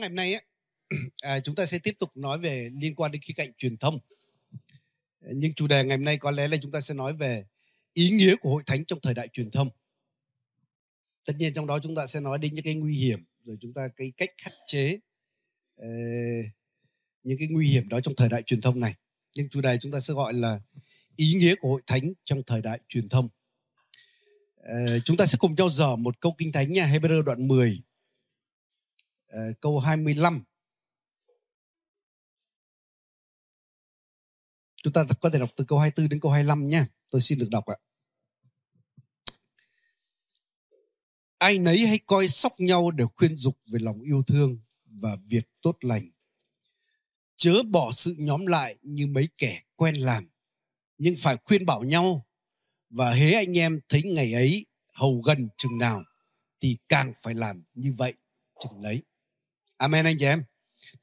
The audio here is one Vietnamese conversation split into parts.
sáng ngày hôm nay ấy, à, chúng ta sẽ tiếp tục nói về liên quan đến khía cạnh truyền thông. Nhưng chủ đề ngày hôm nay có lẽ là chúng ta sẽ nói về ý nghĩa của hội thánh trong thời đại truyền thông. Tất nhiên trong đó chúng ta sẽ nói đến những cái nguy hiểm rồi chúng ta cái cách khắc chế uh, những cái nguy hiểm đó trong thời đại truyền thông này. Nhưng chủ đề chúng ta sẽ gọi là ý nghĩa của hội thánh trong thời đại truyền thông. Uh, chúng ta sẽ cùng nhau dở một câu kinh thánh nha, Hebrew đoạn 10 Ờ, câu 25 Chúng ta có thể đọc từ câu 24 đến câu 25 nha. Tôi xin được đọc ạ. Ai nấy hãy coi sóc nhau để khuyên dục về lòng yêu thương và việc tốt lành. Chớ bỏ sự nhóm lại như mấy kẻ quen làm, nhưng phải khuyên bảo nhau và hế anh em thấy ngày ấy hầu gần chừng nào thì càng phải làm như vậy chừng lấy. Amen anh chị em.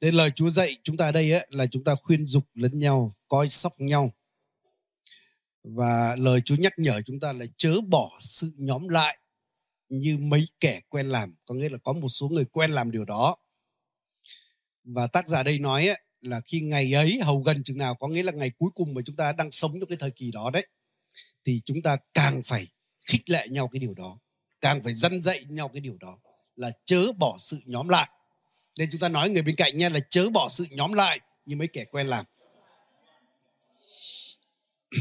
Nên lời Chúa dạy chúng ta ở đây ấy, là chúng ta khuyên dục lẫn nhau, coi sóc nhau. Và lời Chúa nhắc nhở chúng ta là chớ bỏ sự nhóm lại như mấy kẻ quen làm. Có nghĩa là có một số người quen làm điều đó. Và tác giả đây nói ấy, là khi ngày ấy hầu gần chừng nào có nghĩa là ngày cuối cùng mà chúng ta đang sống trong cái thời kỳ đó đấy thì chúng ta càng phải khích lệ nhau cái điều đó càng phải dăn dạy nhau cái điều đó là chớ bỏ sự nhóm lại nên chúng ta nói người bên cạnh nha là chớ bỏ sự nhóm lại như mấy kẻ quen làm.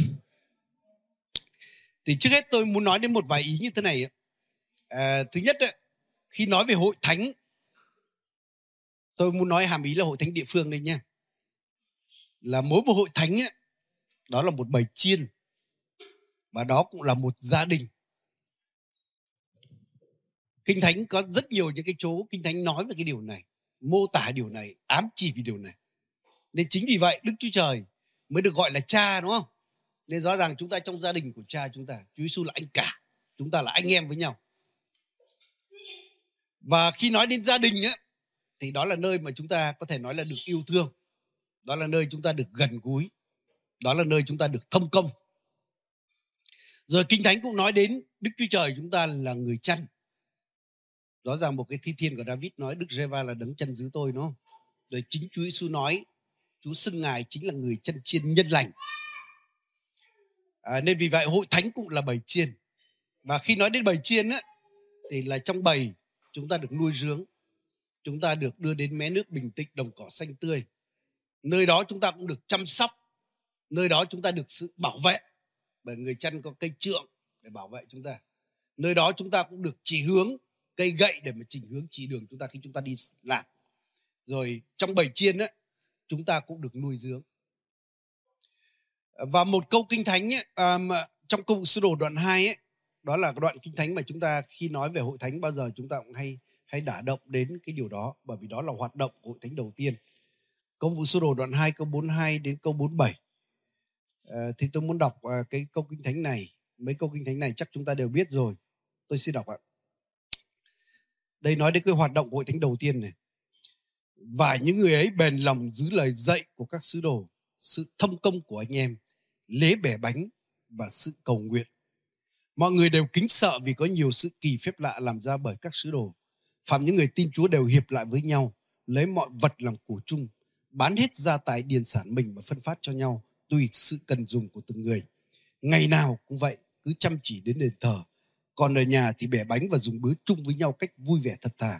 Thì trước hết tôi muốn nói đến một vài ý như thế này à, thứ nhất khi nói về hội thánh tôi muốn nói hàm ý là hội thánh địa phương đây nha là mỗi một hội thánh ấy, đó là một bầy chiên và đó cũng là một gia đình. Kinh thánh có rất nhiều những cái chỗ kinh thánh nói về cái điều này mô tả điều này, ám chỉ về điều này. Nên chính vì vậy, đức chúa trời mới được gọi là cha, đúng không? Nên rõ ràng chúng ta trong gia đình của cha chúng ta, chúa giêsu là anh cả, chúng ta là anh em với nhau. Và khi nói đến gia đình á, thì đó là nơi mà chúng ta có thể nói là được yêu thương. Đó là nơi chúng ta được gần gũi. Đó là nơi chúng ta được thông công. Rồi kinh thánh cũng nói đến đức chúa trời chúng ta là người chăn rõ ràng một cái thi thiên của david nói đức giê-va là đấng chân giữ tôi nó rồi chính chúa giêsu nói chúa xưng ngài chính là người chân chiên nhân lành. À, nên vì vậy hội thánh cũng là bầy chiên. Và khi nói đến bầy chiên á thì là trong bầy chúng ta được nuôi dưỡng chúng ta được đưa đến mé nước bình tĩnh đồng cỏ xanh tươi. Nơi đó chúng ta cũng được chăm sóc nơi đó chúng ta được sự bảo vệ bởi người chăn có cây trượng để bảo vệ chúng ta. Nơi đó chúng ta cũng được chỉ hướng cây gậy để mà chỉnh hướng chỉ đường chúng ta khi chúng ta đi làm rồi trong bảy chiên ấy, chúng ta cũng được nuôi dưỡng và một câu kinh thánh ấy, à, trong câu sứ đồ đoạn 2 ấy đó là đoạn kinh thánh mà chúng ta khi nói về hội thánh bao giờ chúng ta cũng hay hay đả động đến cái điều đó bởi vì đó là hoạt động của hội thánh đầu tiên Công vụ sơ đồ đoạn 2 câu 42 đến câu 47. À, ờ, thì tôi muốn đọc à, cái câu kinh thánh này. Mấy câu kinh thánh này chắc chúng ta đều biết rồi. Tôi xin đọc ạ. Đây nói đến cái hoạt động của hội thánh đầu tiên này. Và những người ấy bền lòng giữ lời dạy của các sứ đồ, sự thông công của anh em, lễ bẻ bánh và sự cầu nguyện. Mọi người đều kính sợ vì có nhiều sự kỳ phép lạ làm ra bởi các sứ đồ. Phạm những người tin Chúa đều hiệp lại với nhau, lấy mọi vật làm của chung bán hết gia tài điền sản mình và phân phát cho nhau tùy sự cần dùng của từng người. Ngày nào cũng vậy, cứ chăm chỉ đến đền thờ. Còn ở nhà thì bẻ bánh và dùng bữa chung với nhau cách vui vẻ thật thà.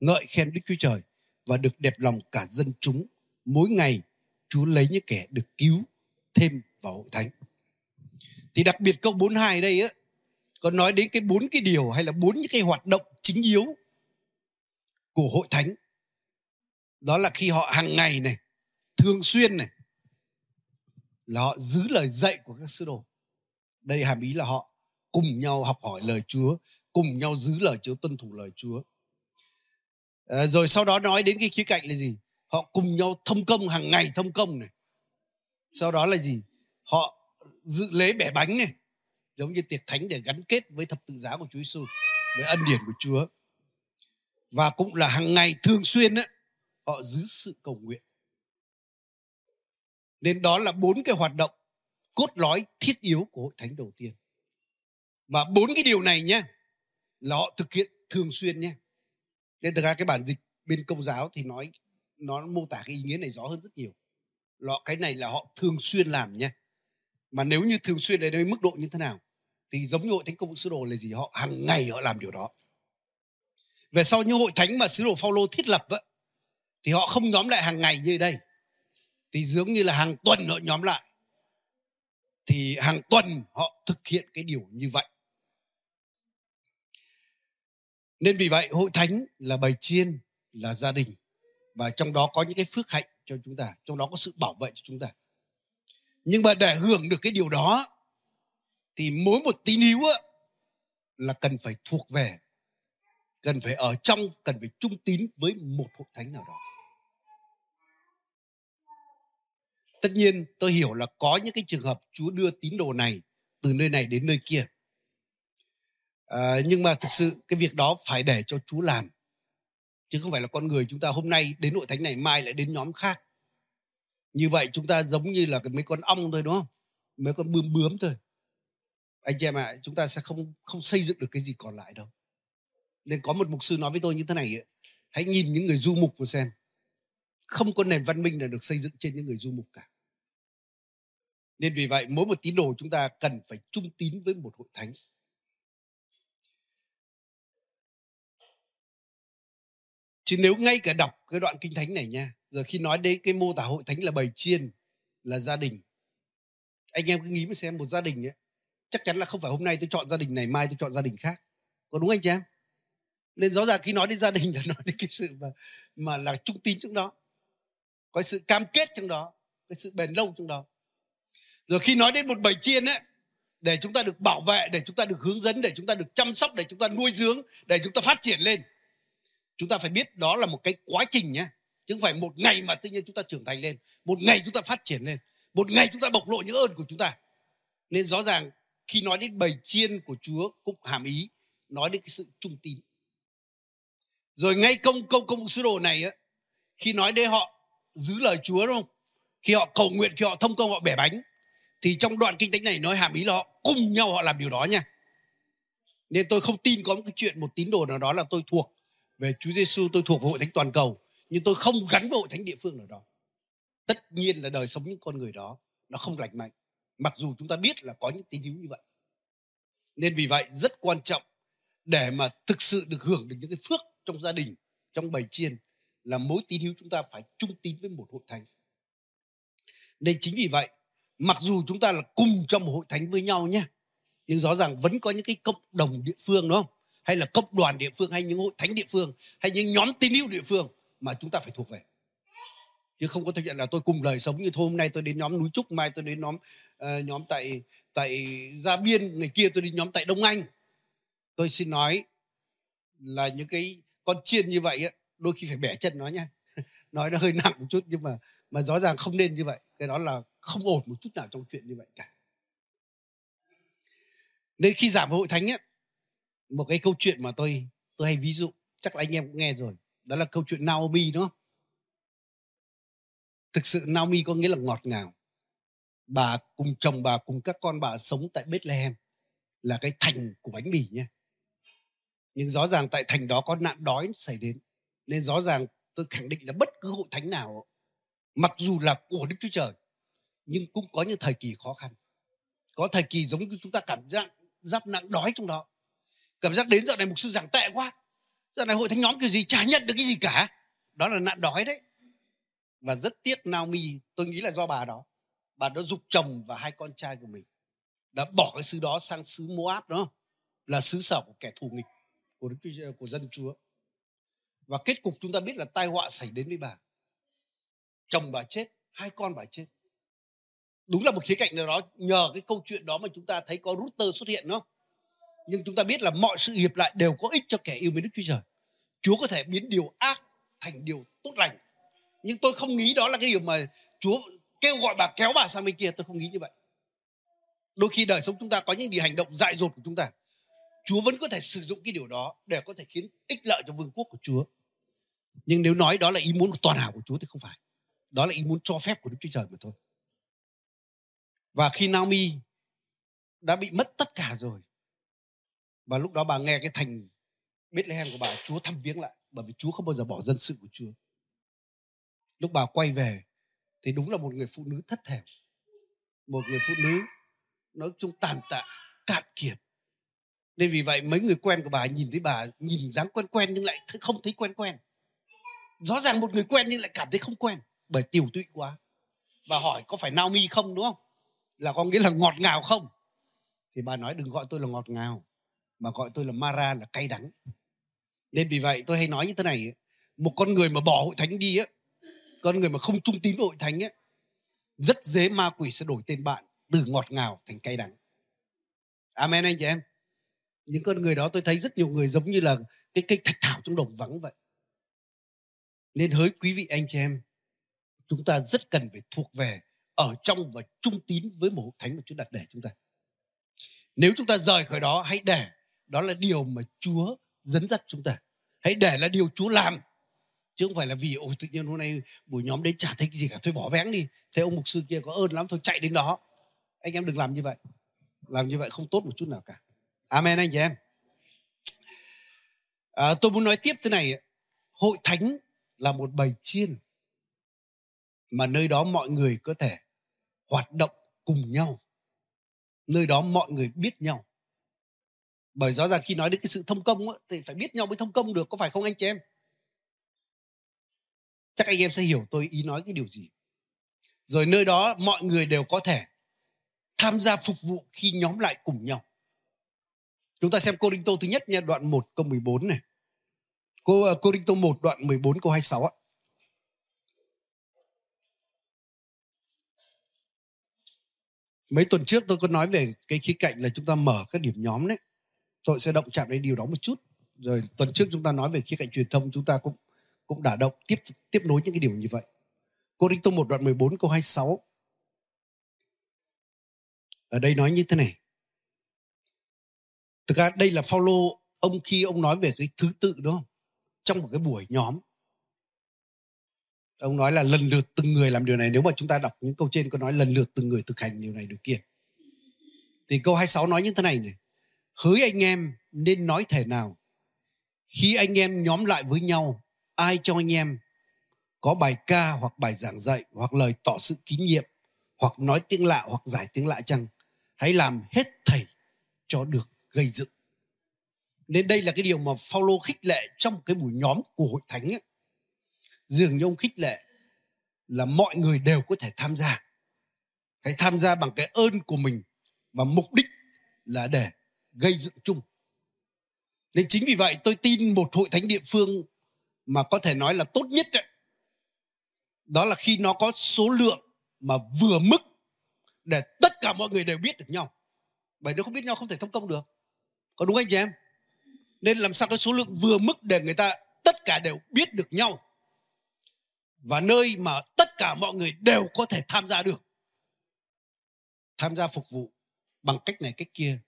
Ngợi khen Đức Chúa Trời và được đẹp lòng cả dân chúng. Mỗi ngày Chúa lấy những kẻ được cứu thêm vào hội thánh. Thì đặc biệt câu 42 đây á, có nói đến cái bốn cái điều hay là bốn những cái hoạt động chính yếu của hội thánh đó là khi họ hàng ngày này thường xuyên này là họ giữ lời dạy của các sứ đồ đây hàm ý là họ cùng nhau học hỏi lời Chúa cùng nhau giữ lời Chúa tuân thủ lời Chúa. À, rồi sau đó nói đến cái khía cạnh là gì? Họ cùng nhau thông công hàng ngày thông công này. Sau đó là gì? Họ dự lễ bẻ bánh này giống như tiệc thánh để gắn kết với thập tự giá của Chúa Giêsu với ân điển của Chúa. Và cũng là hàng ngày thường xuyên ấy, họ giữ sự cầu nguyện. Nên đó là bốn cái hoạt động cốt lõi thiết yếu của hội thánh đầu tiên và bốn cái điều này nhé là họ thực hiện thường xuyên nhé nên thực ra cái bản dịch bên công giáo thì nói nó mô tả cái ý nghĩa này rõ hơn rất nhiều. Lọ cái này là họ thường xuyên làm nhé. mà nếu như thường xuyên đến mức độ như thế nào thì giống như hội thánh công vụ sứ đồ là gì? Họ hàng ngày họ làm điều đó. Về sau như hội thánh mà sứ đồ Phaolô thiết lập á, thì họ không nhóm lại hàng ngày như đây. Thì dường như là hàng tuần họ nhóm lại. Thì hàng tuần họ thực hiện cái điều như vậy nên vì vậy, hội thánh là bầy chiên, là gia đình. Và trong đó có những cái phước hạnh cho chúng ta, trong đó có sự bảo vệ cho chúng ta. Nhưng mà để hưởng được cái điều đó, thì mỗi một tín hữu là cần phải thuộc về, cần phải ở trong, cần phải trung tín với một hội thánh nào đó. Tất nhiên, tôi hiểu là có những cái trường hợp chúa đưa tín đồ này từ nơi này đến nơi kia à, nhưng mà thực sự cái việc đó phải để cho chúa làm. Chứ không phải là con người chúng ta hôm nay đến hội thánh này mai lại đến nhóm khác. Như vậy chúng ta giống như là mấy con ong thôi đúng không? Mấy con bướm bướm thôi. Anh chị em ạ à, chúng ta sẽ không không xây dựng được cái gì còn lại đâu. Nên có một mục sư nói với tôi như thế này hãy nhìn những người du mục của xem. Không có nền văn minh nào được xây dựng trên những người du mục cả. Nên vì vậy mỗi một tín đồ chúng ta cần phải trung tín với một hội thánh. Chứ nếu ngay cả đọc cái đoạn kinh thánh này nha, rồi khi nói đến cái mô tả hội thánh là bầy chiên, là gia đình, anh em cứ nghĩ mà xem một gia đình ấy, chắc chắn là không phải hôm nay tôi chọn gia đình này, mai tôi chọn gia đình khác. Có đúng anh chị em? Nên rõ ràng khi nói đến gia đình là nói đến cái sự mà mà là trung tín trong đó, có sự cam kết trong đó, cái sự bền lâu trong đó. Rồi khi nói đến một bầy chiên ấy, để chúng ta được bảo vệ, để chúng ta được hướng dẫn, để chúng ta được chăm sóc, để chúng ta nuôi dưỡng, để chúng ta phát triển lên chúng ta phải biết đó là một cái quá trình nhé chứ không phải một ngày mà tự nhiên chúng ta trưởng thành lên. Một ngày chúng ta phát triển lên. Một ngày chúng ta bộc lộ những ơn của chúng ta. Nên rõ ràng, khi nói đến bầy chiên của chúa cũng hàm ý, nói đến cái sự trung tín. Rồi ngay công công công vụ sứ đồ này á, khi nói đến họ giữ lời chúa, đúng không? Khi họ cầu nguyện, khi họ thông công, họ bẻ bánh, thì trong đoạn kinh thánh này nói hàm ý là họ cùng nhau họ làm điều đó nha. Nên tôi không tin có một cái chuyện, một tín đồ nào đó là tôi thuộc về Chúa Giêsu tôi thuộc về hội thánh toàn cầu, nhưng tôi không gắn với hội thánh địa phương nào đó. Tất nhiên là đời sống những con người đó, nó không lành mạnh, mặc dù chúng ta biết là có những tín hữu như vậy. Nên vì vậy rất quan trọng để mà thực sự được hưởng được những cái phước trong gia đình, trong bầy chiên là mỗi tín hữu chúng ta phải trung tín với một hội thánh. Nên chính vì vậy, mặc dù chúng ta là cùng trong một hội thánh với nhau nhé, nhưng rõ ràng vẫn có những cái cộng đồng địa phương, đúng không? Hay là cộng đoàn địa phương hay những hội thánh địa phương hay những nhóm tín hữu địa phương mà chúng ta phải thuộc về. Chứ không có thực hiện là tôi cùng đời sống như thôi hôm nay tôi đến nhóm núi trúc mai tôi đến nhóm uh, nhóm tại tại gia biên ngày kia tôi đến nhóm tại đông anh. Tôi xin nói là những cái con chiên như vậy đôi khi phải bẻ chân nó nha nói nó hơi nặng một chút nhưng mà mà rõ ràng không nên như vậy. Cái đó là không ổn một chút nào trong chuyện như vậy cả. Nên khi giảm hội thánh ấy, một cái câu chuyện mà tôi tôi hay ví dụ, chắc là anh em cũng nghe rồi. Đó là câu chuyện Naomi, đúng không? Thực sự Naomi có nghĩa là ngọt ngào. Bà cùng chồng bà, cùng các con bà sống tại Bethlehem là cái thành của bánh mì nha nhưng rõ ràng tại thành đó có nạn đói xảy đến, nên rõ ràng tôi khẳng định là bất cứ hội thánh nào, mặc dù là của Đức Chúa Trời, nhưng cũng có những thời kỳ khó khăn. Có thời kỳ giống như chúng ta cảm giác, giáp nạn đói trong đó cảm giác đến giờ này mục sư giảng tệ quá. Giờ này hội thánh nhóm kiểu gì chả nhận được cái gì cả. Đó là nạn đói đấy. Và rất tiếc Naomi tôi nghĩ là do bà đó. Bà đã dục chồng và hai con trai của mình. Đã bỏ cái xứ đó sang xứ Moab đó là xứ sở của kẻ thù nghịch của Đức Chúa, của dân Chúa. Và kết cục chúng ta biết là tai họa xảy đến với bà. Chồng bà chết hai con bà chết. Đúng là một khía cạnh nào đó nhờ cái câu chuyện đó mà chúng ta thấy có router xuất hiện đúng không? Nhưng chúng ta biết là mọi sự hiệp lại đều có ích cho kẻ yêu mến Đức Chúa Trời. Chúa có thể biến điều ác thành điều tốt lành. Nhưng tôi không nghĩ đó là cái điều mà Chúa kêu gọi bà kéo bà sang bên kia, tôi không nghĩ như vậy. Đôi khi đời sống chúng ta có những điều hành động dại dột của chúng ta. Chúa vẫn có thể sử dụng cái điều đó để có thể khiến ích lợi cho vương quốc của Chúa. Nhưng nếu nói đó là ý muốn toàn hảo của Chúa thì không phải. Đó là ý muốn cho phép của Đức Chúa Trời mà thôi. Và khi Naomi đã bị mất tất cả rồi và lúc đó bà nghe cái thành Bethlehem của bà Chúa thăm viếng lại bởi vì Chúa không bao giờ bỏ dân sự của Chúa. Lúc bà quay về thì đúng là một người phụ nữ thất thèm Một người phụ nữ nói chung tàn tạ, cạn kiệt. Nên vì vậy mấy người quen của bà nhìn thấy bà nhìn dáng quen quen nhưng lại không thấy quen quen. Rõ ràng một người quen nhưng lại cảm thấy không quen bởi tiểu tụy quá. Và hỏi có phải Naomi không đúng không? Là có nghĩa là ngọt ngào không? Thì bà nói đừng gọi tôi là ngọt ngào mà gọi tôi là Mara là cay đắng. Nên vì vậy tôi hay nói như thế này, một con người mà bỏ hội thánh đi á, con người mà không trung tín với hội thánh á, rất dễ ma quỷ sẽ đổi tên bạn từ ngọt ngào thành cay đắng. Amen anh chị em. Những con người đó tôi thấy rất nhiều người giống như là cái cây thạch thảo trong đồng vắng vậy. Nên hỡi quý vị anh chị em, chúng ta rất cần phải thuộc về ở trong và trung tín với một hội thánh mà Chúa đặt để chúng ta. Nếu chúng ta rời khỏi đó, hãy để đó là điều mà Chúa dẫn dắt chúng ta. Hãy để là điều Chúa làm. Chứ không phải là vì ôi tự nhiên hôm nay buổi nhóm đến chả thấy gì cả. Thôi bỏ bén đi. Thế ông mục sư kia có ơn lắm thôi chạy đến đó. Anh em đừng làm như vậy. Làm như vậy không tốt một chút nào cả. Amen anh chị em. À, tôi muốn nói tiếp thế này. Hội thánh là một bầy chiên mà nơi đó mọi người có thể hoạt động cùng nhau nơi đó mọi người biết nhau bởi rõ ràng khi nói đến cái sự thông công thì phải biết nhau mới thông công được, có phải không anh chị em? Chắc anh em sẽ hiểu tôi ý nói cái điều gì. Rồi nơi đó mọi người đều có thể tham gia phục vụ khi nhóm lại cùng nhau. Chúng ta xem Cô Đinh Tô thứ nhất nha, đoạn 1 câu 14 này. Cô Cô Đinh Tô 1 đoạn 14 câu 26 ạ mấy tuần trước tôi có nói về cái khía cạnh là chúng ta mở các điểm nhóm đấy tôi sẽ động chạm đến điều đó một chút. Rồi tuần trước chúng ta nói về khía cạnh truyền thông, chúng ta cũng cũng đã động tiếp tiếp nối những cái điều như vậy. Cô Đinh Tô một đoạn 14 câu 26 ở đây nói như thế này. Thực ra đây là Phaolô, ông khi ông nói về cái thứ tự, đúng không? Trong một cái buổi nhóm. Ông nói là lần lượt từng người làm điều này. Nếu mà chúng ta đọc những câu trên có nói lần lượt từng người thực hành điều này, điều kia. Thì câu 26 nói như thế này này hỡi anh em, nên nói thể nào? Khi anh em nhóm lại với nhau, ai cho anh em có bài ca hoặc bài giảng dạy hoặc lời tỏ sự kín nhiệm hoặc nói tiếng lạ hoặc giải tiếng lạ chăng? Hãy làm hết thầy cho được gây dựng. Nên đây là cái điều mà Phaolô khích lệ trong cái buổi nhóm của hội thánh ấy. Dường như ông khích lệ là mọi người đều có thể tham gia. Hãy tham gia bằng cái ơn của mình và mục đích là để gây dựng chung. Nên chính vì vậy tôi tin một hội thánh địa phương mà có thể nói là tốt nhất ấy, đó là khi nó có số lượng mà vừa mức để tất cả mọi người đều biết được nhau. Bởi nếu không biết nhau không thể thông công được. Có đúng anh chị em? Nên làm sao cái số lượng vừa mức để người ta tất cả đều biết được nhau? Và nơi mà tất cả mọi người đều có thể tham gia được. Tham gia phục vụ bằng cách này cách kia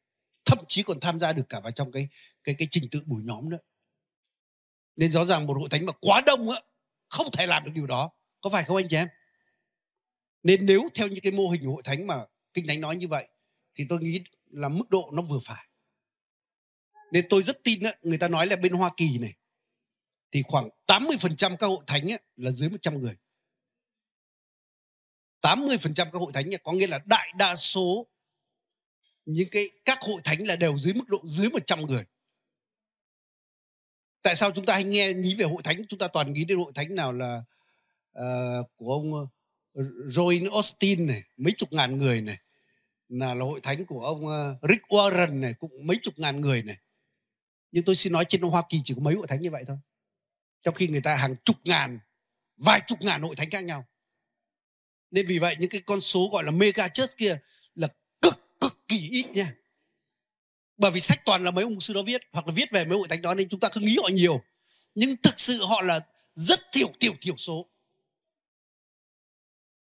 thậm chí còn tham gia được cả vào trong cái cái cái trình tự buổi nhóm nữa. Nên rõ ràng một hội thánh mà quá đông á không thể làm được điều đó. Có phải không anh chị em? Nên nếu theo những cái mô hình của hội thánh mà kinh thánh nói như vậy thì tôi nghĩ là mức độ nó vừa phải. Nên tôi rất tin á, người ta nói là bên Hoa Kỳ này thì khoảng 80% các hội thánh á là dưới 100 người. 80% các hội thánh á, có nghĩa là đại đa số những cái các hội thánh là đều dưới mức độ dưới 100 người. Tại sao chúng ta hay nghe nghĩ về hội thánh? Chúng ta toàn nghĩ đến hội thánh nào là uh, của ông ờ, Roy Austin này mấy chục ngàn người này là là hội thánh của ông ờ, Rick Warren này cũng mấy chục ngàn người này. Nhưng tôi xin nói trên Hoa Kỳ chỉ có mấy hội thánh như vậy thôi. Trong khi người ta hàng chục ngàn vài chục ngàn hội thánh khác nhau. Nên vì vậy những cái con số gọi là mega church kia kỳ ít nha bởi vì sách toàn là mấy ông sư đó viết hoặc là viết về mấy hội thánh đó nên chúng ta cứ nghĩ họ nhiều nhưng thực sự họ là rất thiểu thiểu thiểu số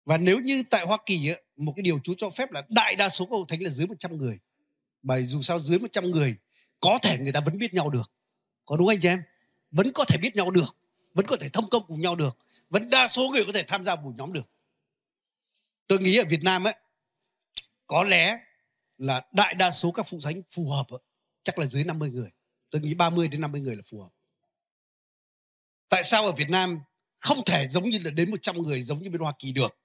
và nếu như tại Hoa Kỳ ấy, một cái điều Chúa cho phép là đại đa số các hội thánh là dưới 100 người. Bởi dù sao dưới 100 người có thể người ta vẫn biết nhau được. Có đúng anh chị em? vẫn có thể biết nhau được vẫn có thể thông công cùng nhau được vẫn đa số người có thể tham gia một nhóm được tôi nghĩ ở Việt Nam ấy có lẽ là đại đa số các phụ thánh phù hợp chắc là dưới 50 người. Tôi nghĩ 30 đến 50 người là phù hợp. Tại sao ở Việt Nam không thể giống như là đến 100 người giống như bên Hoa Kỳ được?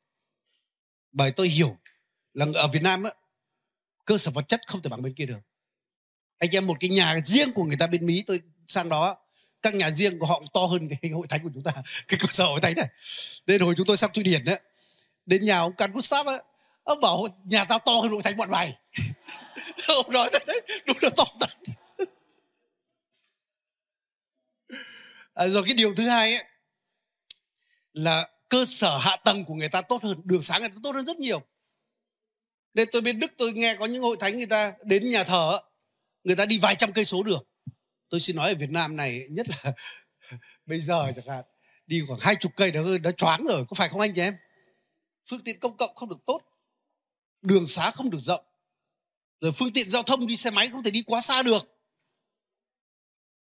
Bởi tôi hiểu là ở Việt Nam á, cơ sở vật chất không thể bằng bên kia được. Anh em một cái nhà riêng của người ta bên Mỹ tôi sang đó các nhà riêng của họ to hơn cái hội thánh của chúng ta cái cơ sở hội thánh này. Nên hồi chúng tôi sang Thụy Điển đấy đến nhà ông Can Gustav á ông bảo nhà tao to hơn hội thánh bọn mày. Ông nói thế đúng là to thật. À, rồi cái điều thứ hai ấy là cơ sở hạ tầng của người ta tốt hơn đường sáng người ta tốt hơn rất nhiều. Nên tôi bên đức tôi nghe có những hội thánh người ta đến nhà thờ người ta đi vài trăm cây số được tôi xin nói ở việt nam này nhất là bây giờ chẳng hạn đi khoảng hai chục cây đã đã choáng rồi có phải không anh chị em? Phương tiện công cộng không được tốt đường xá không được rộng, rồi phương tiện giao thông đi xe máy không thể đi quá xa được.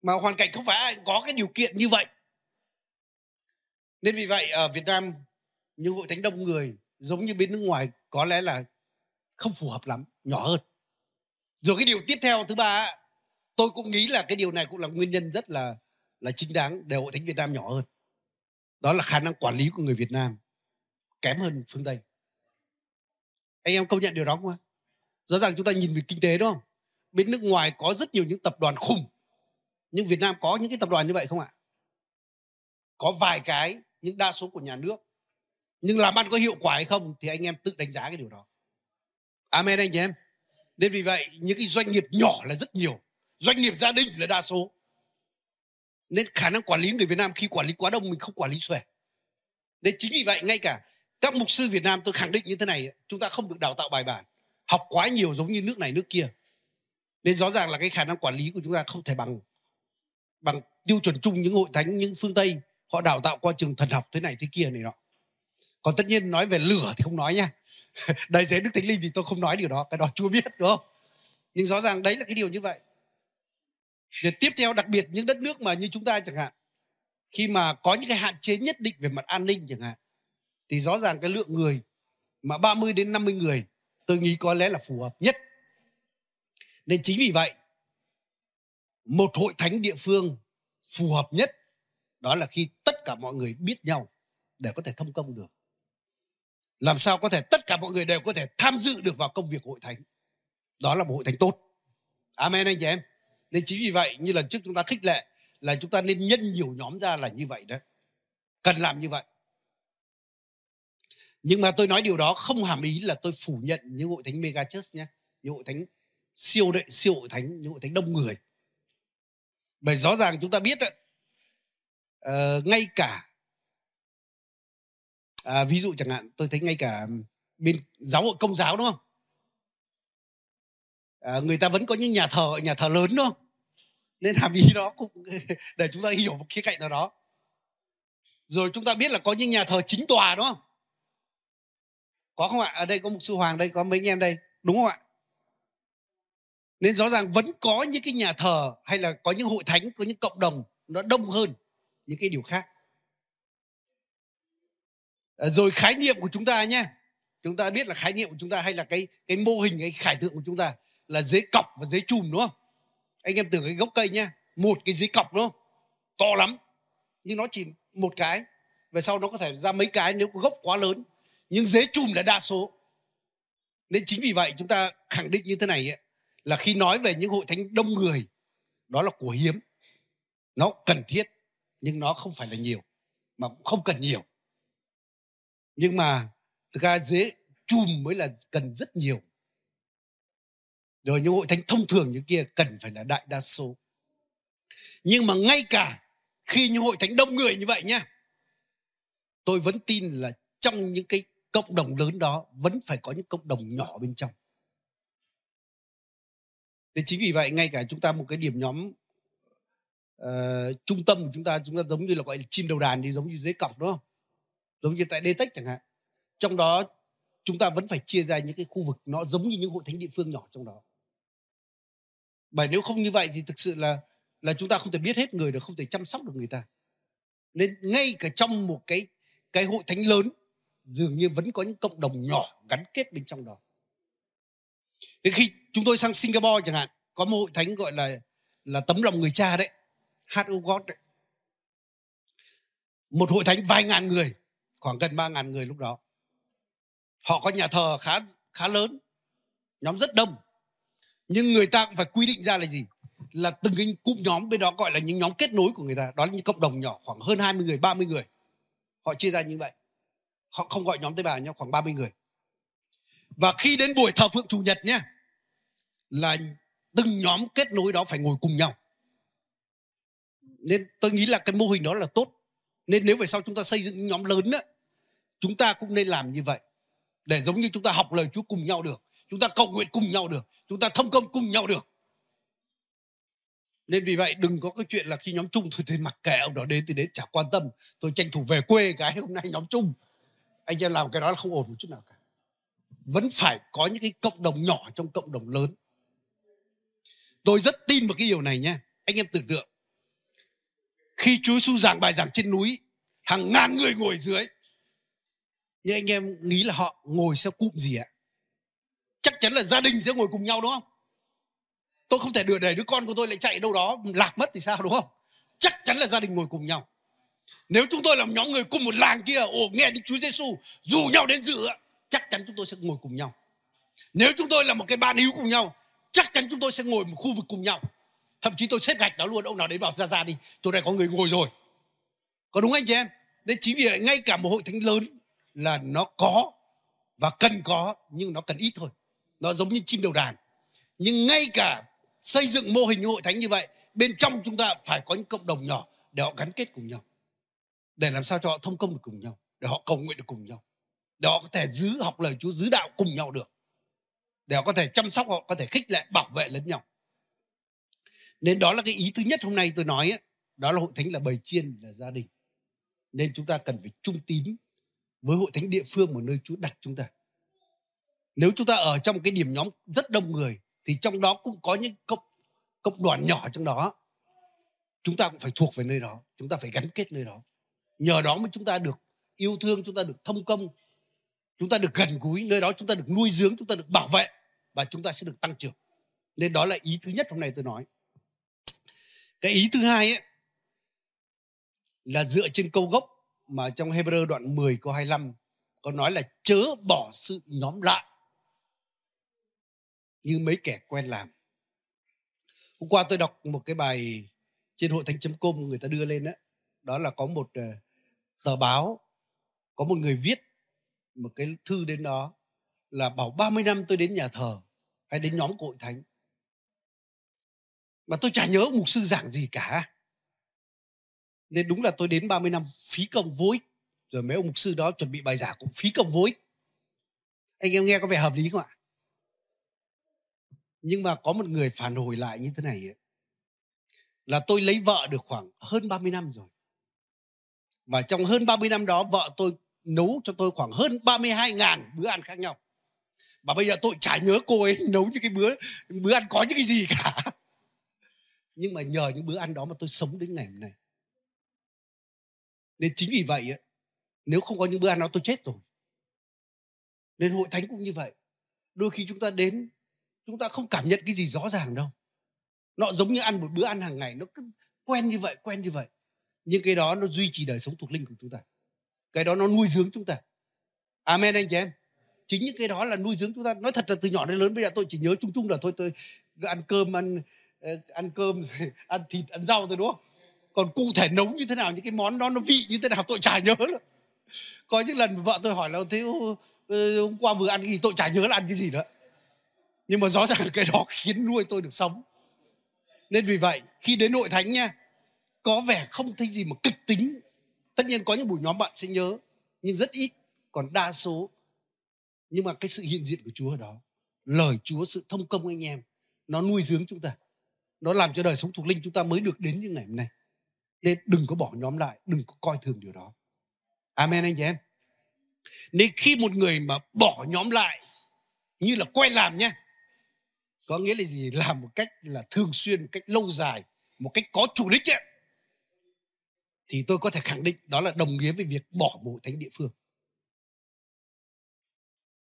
Mà hoàn cảnh không phải ai có cái điều kiện như vậy. Nên vì vậy ở Việt Nam những hội thánh đông người giống như bên nước ngoài có lẽ là không phù hợp lắm, nhỏ hơn. Rồi cái điều tiếp theo thứ ba, tôi cũng nghĩ là cái điều này cũng là nguyên nhân rất là là chính đáng để hội thánh Việt Nam nhỏ hơn. Đó là khả năng quản lý của người Việt Nam kém hơn phương Tây anh em công nhận điều đó không ạ? Rõ ràng chúng ta nhìn về kinh tế đúng không? Bên nước ngoài có rất nhiều những tập đoàn khủng. Nhưng Việt Nam có những cái tập đoàn như vậy không ạ? Có vài cái nhưng đa số của nhà nước. Nhưng làm ăn có hiệu quả hay không thì anh em tự đánh giá cái điều đó. Amen anh chị em. Nên vì vậy, những cái doanh nghiệp nhỏ là rất nhiều. Doanh nghiệp gia đình là đa số. Nên khả năng quản lý người Việt Nam khi quản lý quá đông, mình không quản lý xuể. Nên chính vì vậy, ngay cả các mục sư Việt Nam tôi khẳng định như thế này, chúng ta không được đào tạo bài bản, học quá nhiều giống như nước này, nước kia. Nên rõ ràng là cái khả năng quản lý của chúng ta không thể bằng bằng tiêu chuẩn chung những hội thánh, những phương Tây, họ đào tạo qua trường thần học thế này thế kia này nọ. Còn tất nhiên nói về lửa thì không nói nha. Đầy giấy đức thánh linh thì tôi không nói điều đó, cái đó chưa biết, đúng không? Nhưng rõ ràng đấy là cái điều như vậy. Rồi tiếp theo, đặc biệt những đất nước mà như chúng ta chẳng hạn, khi mà có những cái hạn chế nhất định về mặt an ninh chẳng hạn thì rõ ràng cái lượng người mà 30 đến 50 người, tôi nghĩ có lẽ là phù hợp nhất. Nên chính vì vậy, một hội thánh địa phương phù hợp nhất, đó là khi tất cả mọi người biết nhau để có thể thông công được. Làm sao có thể tất cả mọi người đều có thể tham dự được vào công việc hội thánh? Đó là một hội thánh tốt. Amen anh chị em. Nên chính vì vậy, như lần trước chúng ta khích lệ, là chúng ta nên nhân nhiều nhóm ra là như vậy đấy cần làm như vậy nhưng mà tôi nói điều đó không hàm ý là tôi phủ nhận những hội thánh mega church nhé những hội thánh siêu đệ siêu hội thánh những hội thánh đông người. Bởi rõ ràng chúng ta biết đấy, uh, ờ, ngay cả à, ví dụ chẳng hạn tôi thấy ngay cả bên giáo hội công giáo đúng không? À, người ta vẫn có những nhà thờ nhà thờ lớn đúng không? Nên hàm ý đó cũng để chúng ta hiểu một khía cạnh nào đó. Rồi chúng ta biết là có những nhà thờ chính tòa đúng không? Có không ạ? Ở đây có mục sư hoàng đây, có mấy anh em đây, đúng không ạ? Nên rõ ràng vẫn có những cái nhà thờ hay là có những hội thánh, có những cộng đồng nó đông hơn những cái điều khác. Ờ, rồi khái niệm của chúng ta nhé. Chúng ta biết là khái niệm của chúng ta hay là cái cái mô hình, cái khải tượng của chúng ta là dế cọc và dế chùm, đúng không? Anh em tưởng cái gốc cây nhé, một cái dế cọc, đúng không? To lắm, nhưng nó chỉ một cái về sau nó có thể ra mấy cái nếu có gốc quá lớn nhưng dế chùm là đa số. Nên chính vì vậy chúng ta khẳng định như thế này ấy, là khi nói về những hội thánh đông người đó là của hiếm. Nó cần thiết nhưng nó không phải là nhiều mà cũng không cần nhiều. Nhưng mà thực ra dế chùm mới là cần rất nhiều. Rồi những hội thánh thông thường như kia cần phải là đại đa số. Nhưng mà ngay cả khi những hội thánh đông người như vậy nhá tôi vẫn tin là trong những cái cộng đồng lớn đó vẫn phải có những cộng đồng nhỏ bên trong. Nên chính vì vậy ngay cả chúng ta một cái điểm nhóm uh, trung tâm của chúng ta chúng ta giống như là gọi là chim đầu đàn thì giống như dế cọc đúng không? Giống như tại Tech chẳng hạn. Trong đó chúng ta vẫn phải chia ra những cái khu vực nó giống như những hội thánh địa phương nhỏ trong đó. Bởi nếu không như vậy thì thực sự là là chúng ta không thể biết hết người được không thể chăm sóc được người ta. Nên ngay cả trong một cái cái hội thánh lớn dường như vẫn có những cộng đồng nhỏ gắn kết bên trong đó. Đến khi chúng tôi sang Singapore chẳng hạn, có một hội thánh gọi là là tấm lòng người cha đấy, heart of God đấy. Một hội thánh vài ngàn người, khoảng gần ba ngàn người lúc đó. Họ có nhà thờ khá khá lớn, nhóm rất đông. Nhưng người ta cũng phải quy định ra là gì? Là từng cái cụm nhóm bên đó gọi là những nhóm kết nối của người ta. Đó là những cộng đồng nhỏ, khoảng hơn 20 người 30 người. Họ chia ra như vậy họ không gọi nhóm tế bào nhau, khoảng 30 người. Và khi đến buổi thờ phượng chủ nhật nhé, là từng nhóm kết nối đó phải ngồi cùng nhau. Nên tôi nghĩ là cái mô hình đó là tốt. Nên nếu về sau chúng ta xây dựng những nhóm lớn á, chúng ta cũng nên làm như vậy. Để giống như chúng ta học lời Chúa cùng nhau được, chúng ta cầu nguyện cùng nhau được, chúng ta thông công cùng nhau được. Nên vì vậy đừng có cái chuyện là khi nhóm chung thôi thì mặc kệ ông đó đến thì đến, chả quan tâm. Tôi tranh thủ về quê cái hôm nay nhóm chung anh em làm cái đó là không ổn một chút nào cả. Vẫn phải có những cái cộng đồng nhỏ trong cộng đồng lớn. Tôi rất tin vào cái điều này nhé. Anh em tưởng tượng. Khi Chúa su giảng bài giảng trên núi, hàng ngàn người ngồi dưới. Nhưng anh em nghĩ là họ ngồi theo cụm gì ạ? Chắc chắn là gia đình sẽ ngồi cùng nhau, đúng không? Tôi không thể đưa đẩy đứa con của tôi lại chạy đâu đó, lạc mất thì sao, đúng không? Chắc chắn là gia đình ngồi cùng nhau nếu chúng tôi làm nhóm người cùng một làng kia, ồ, nghe Đức Chúa Giêsu dù nhau đến dự chắc chắn chúng tôi sẽ ngồi cùng nhau. Nếu chúng tôi là một cái ban hữu cùng nhau, chắc chắn chúng tôi sẽ ngồi một khu vực cùng nhau. Thậm chí tôi xếp gạch đó luôn, ông nào đấy bảo, ra ra đi, chỗ này có người ngồi rồi. Có đúng anh chị em? Nên chính vì vậy, ngay cả một hội thánh lớn là nó có và cần có, nhưng nó cần ít thôi. Nó giống như chim đầu đàn. Nhưng ngay cả xây dựng mô hình hội thánh như vậy, bên trong chúng ta phải có những cộng đồng nhỏ để họ gắn kết cùng nhau để làm sao cho họ thông công được cùng nhau để họ cầu nguyện được cùng nhau để họ có thể giữ học lời Chúa giữ đạo cùng nhau được để họ có thể chăm sóc họ có thể khích lệ bảo vệ lẫn nhau. Nên đó là cái ý thứ nhất hôm nay tôi nói ấy, đó là hội thánh là bầy chiên là gia đình. Nên chúng ta cần phải trung tín với hội thánh địa phương một nơi Chúa đặt chúng ta. Nếu chúng ta ở trong cái điểm nhóm rất đông người thì trong đó cũng có những cộng cộng đoàn nhỏ trong đó chúng ta cũng phải thuộc về nơi đó chúng ta phải gắn kết nơi đó nhờ đó mới chúng ta được yêu thương, chúng ta được thông công, chúng ta được gần gũi. Nơi đó chúng ta được nuôi dưỡng, chúng ta được bảo vệ và chúng ta sẽ được tăng trưởng. Nên đó là ý thứ nhất hôm nay tôi nói. Cái ý thứ hai ấy, là dựa trên câu gốc mà trong Hebrew đoạn 10 câu 25 có nói là chớ bỏ sự nhóm lại như mấy kẻ quen làm. Hôm qua tôi đọc một cái bài trên hội thánh com người ta đưa lên đó đó là có một ờ, tờ báo có một người viết một cái thư đến đó là bảo 30 năm tôi đến nhà thờ hay đến nhóm cội thánh. Mà tôi chả nhớ mục sư giảng gì cả. Nên đúng là tôi đến 30 năm phí công vô ích. Rồi mấy ông mục sư đó chuẩn bị bài giảng cũng phí công vô ích. Anh em nghe có vẻ hợp lý không ạ? Nhưng mà có một người phản hồi lại như thế này ấy, là tôi lấy vợ được khoảng hơn 30 năm rồi và trong hơn 30 năm đó, vợ tôi nấu cho tôi khoảng hơn 32 ngàn bữa ăn khác nhau. Và bây giờ tôi chả nhớ cô ấy nấu những cái bữa bữa ăn có những cái gì cả. Nhưng mà nhờ những bữa ăn đó mà tôi sống đến ngày hôm nay. Nên chính vì vậy nếu không có những bữa ăn đó, tôi chết rồi. Nên hội thánh cũng như vậy. Đôi khi chúng ta đến, chúng ta không cảm nhận cái gì rõ ràng đâu. Nó giống như ăn một bữa ăn hàng ngày, nó cứ quen như vậy, quen như vậy nhưng cái đó nó duy trì đời sống thuộc linh của chúng ta. Cái đó nó nuôi dưỡng chúng ta. Amen anh chị em. Chính những cái đó là nuôi dưỡng chúng ta. Nói thật là từ nhỏ đến lớn, bây giờ tôi chỉ nhớ chung chung là thôi, tôi ăn cơm, ăn ờ, ăn cơm, ăn thịt, ăn rau thôi, đúng không? Còn cụ thể nấu như thế nào, những cái món đó nó vị như thế nào, tôi chả nhớ nữa. Có những lần vợ tôi hỏi là, thế ờ, hôm qua vừa ăn cái gì? Tôi chả nhớ là ăn cái gì nữa. Nhưng mà rõ ràng cái đó khiến nuôi tôi được sống. Nên vì vậy, khi đến nội thánh nha có vẻ không thấy gì mà kịch tính. Tất nhiên có những buổi nhóm bạn sẽ nhớ nhưng rất ít còn đa số. Nhưng mà cái sự hiện diện của Chúa ở đó lời Chúa sự thông công anh em nó nuôi dưỡng chúng ta. Nó làm cho đời sống thuộc linh chúng ta mới được đến như ngày hôm nay. Nên đừng có bỏ nhóm lại đừng có coi thường điều đó. Amen anh chị em. Nên khi một người mà bỏ nhóm lại như là quen làm nhé có nghĩa là gì? Làm một cách là thường xuyên một cách lâu dài một cách có chủ đích ấy, thì tôi có thể khẳng định đó là đồng nghĩa với việc bỏ một hội thánh địa phương.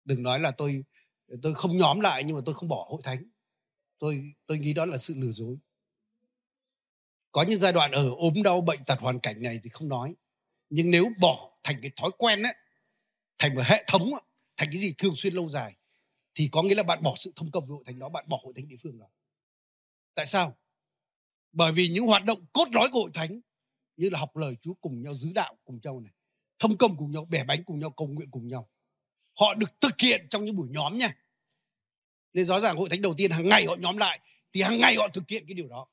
Đừng nói là tôi tôi không nhóm lại nhưng mà tôi không bỏ hội thánh. Tôi tôi nghĩ đó là sự lừa dối. Có những giai đoạn ở ốm đau bệnh tật hoàn cảnh này thì không nói. Nhưng nếu bỏ thành cái thói quen ấy thành một hệ thống thành cái gì thường xuyên lâu dài, thì có nghĩa là bạn bỏ sự thông công với hội thánh đó, bạn bỏ hội thánh địa phương đó. Tại sao? Bởi vì những hoạt động cốt lõi của hội thánh như là học lời Chúa cùng nhau, giữ đạo cùng nhau này, thông công cùng nhau, bẻ bánh cùng nhau, cầu nguyện cùng nhau. Họ được thực hiện trong những buổi nhóm nha. Nên rõ ràng hội thánh đầu tiên hàng ngày họ nhóm lại, thì hàng ngày họ thực hiện cái điều đó.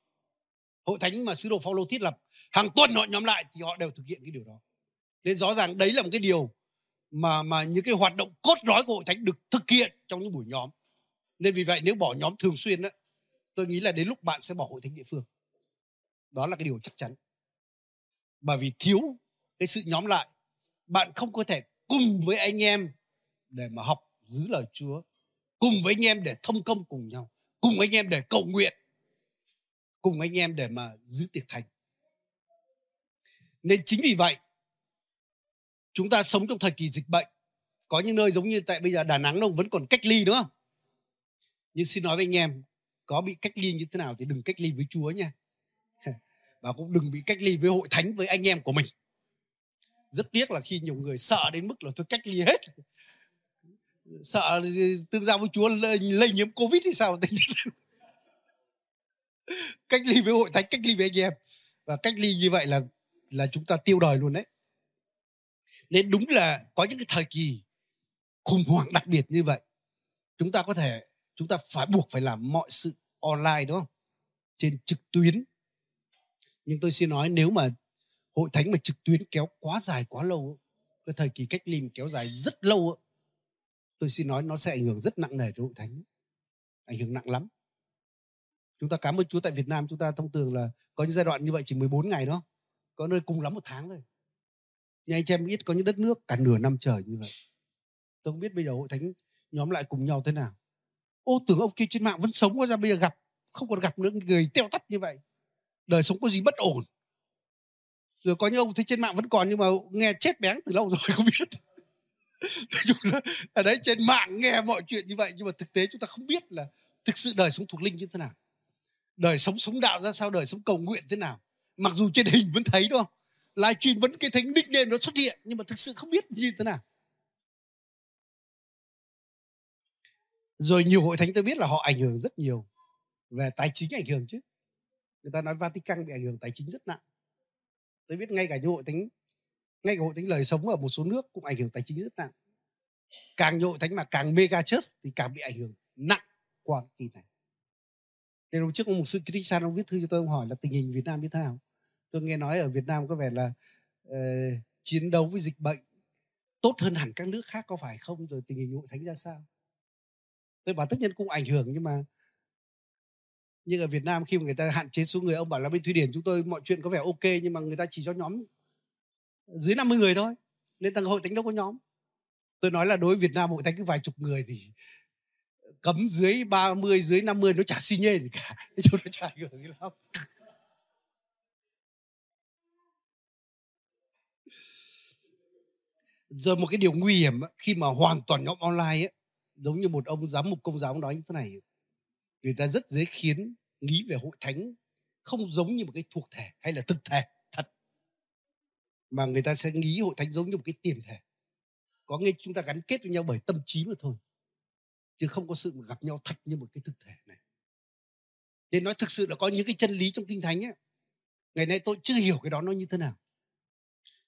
Hội thánh mà sứ đồ Phaolô thiết lập, hàng tuần họ nhóm lại thì họ đều thực hiện cái điều đó. Nên rõ ràng đấy là một cái điều mà mà những cái hoạt động cốt lõi của hội thánh được thực hiện trong những buổi nhóm. Nên vì vậy nếu bỏ nhóm thường xuyên đó tôi nghĩ là đến lúc bạn sẽ bỏ hội thánh địa phương. Đó là cái điều chắc chắn bởi vì thiếu cái sự nhóm lại. Bạn không có thể cùng với anh em để mà học giữ lời Chúa. Cùng với anh em để thông công cùng nhau. Cùng anh em để cầu nguyện. Cùng anh em để mà giữ tiệc thành. Nên chính vì vậy, chúng ta sống trong thời kỳ dịch bệnh. Có những nơi giống như tại bây giờ đà nẵng đâu, vẫn còn cách ly, đúng không? Nhưng xin nói với anh em, có bị cách ly như thế nào thì đừng cách ly với chúa nha và cũng đừng bị cách ly với hội thánh với anh em của mình. Rất tiếc là khi nhiều người sợ đến mức là tôi cách ly hết. Sợ tương giao với chúa lây, lây nhiễm covid thì sao? Cách ly với hội thánh cách ly với anh em. Và cách ly như vậy là là chúng ta tiêu đời luôn đấy. Nên đúng là có những cái thời kỳ khủng hoảng đặc biệt như vậy chúng ta có thể chúng ta phải buộc phải làm mọi sự online đúng không? Trên trực tuyến nhưng tôi xin nói nếu mà hội thánh mà trực tuyến kéo quá dài quá lâu cái thời kỳ cách ly kéo dài rất lâu tôi xin nói nó sẽ ảnh hưởng rất nặng nề đến hội thánh ảnh hưởng nặng lắm. Chúng ta cảm ơn Chúa tại Việt Nam, chúng ta thông thường là có những giai đoạn như vậy chỉ 14 ngày đó có nơi cùng lắm một tháng thôi. Nhưng anh chị em biết có những đất nước cả nửa năm trời như vậy. Tôi không biết bây giờ hội thánh nhóm lại cùng nhau thế nào. Ô tưởng ông kia trên mạng vẫn sống ra bây giờ gặp, không còn gặp nữa, người teo tắt như vậy đời sống có gì bất ổn. Rồi có những ông thấy trên mạng vẫn còn nhưng mà nghe chết bén từ lâu rồi không biết. Ở à đấy, trên mạng nghe mọi chuyện như vậy nhưng mà thực tế chúng ta không biết là thực sự đời sống thuộc linh như thế nào. Đời sống sống đạo ra sao, đời sống cầu nguyện thế nào. Mặc dù trên hình vẫn thấy, đúng không? Livestream vẫn cái thánh đích nên nó xuất hiện nhưng mà thực sự không biết như thế nào. Rồi nhiều hội thánh tôi biết là họ ảnh hưởng rất nhiều về tài chính ảnh hưởng chứ người ta nói Vatican bị ảnh hưởng tài chính rất nặng. Tôi biết ngay cả những hội thánh ngay cả hội thánh lời sống ở một số nước cũng ảnh hưởng tài chính rất nặng. Càng nhội hội thánh mà càng mega church thì càng bị ảnh hưởng nặng qua kỳ này. Nên hôm trước ông mục sư Christian ông viết thư cho tôi ông hỏi là tình hình Việt Nam như thế nào? Tôi nghe nói ở Việt Nam có vẻ là uh, chiến đấu với dịch bệnh tốt hơn hẳn các nước khác có phải không? Rồi tình hình hội thánh ra sao? Tôi bảo tất nhiên cũng ảnh hưởng nhưng mà nhưng ở Việt Nam khi mà người ta hạn chế số người, ông bảo là bên Thụy Điển chúng tôi mọi chuyện có vẻ ok nhưng mà người ta chỉ cho nhóm dưới 50 người thôi. Nên thằng hội thánh đâu có nhóm. Tôi nói là đối với Việt Nam hội thánh cứ vài chục người thì cấm dưới 30 dưới 50 nó chả xi nhê gì cả. Nói nó chả ảnh hưởng gì lắm. Rồi một cái điều nguy hiểm khi mà hoàn toàn nhóm online ấy giống như một ông giám mục, công giáo nói như thế này người ta rất dễ khiến nghĩ về hội thánh không giống như một cái thuộc thể hay là thực thể thật. Mà người ta sẽ nghĩ hội thánh giống như một cái tiềm thể. Có nghĩa chúng ta gắn kết với nhau bởi tâm trí mà thôi, chứ không có sự gặp nhau thật như một cái thực thể này. Nên nói thực sự là có những cái chân lý trong kinh thánh ấy ngày nay tôi chưa hiểu cái đó nó như thế nào.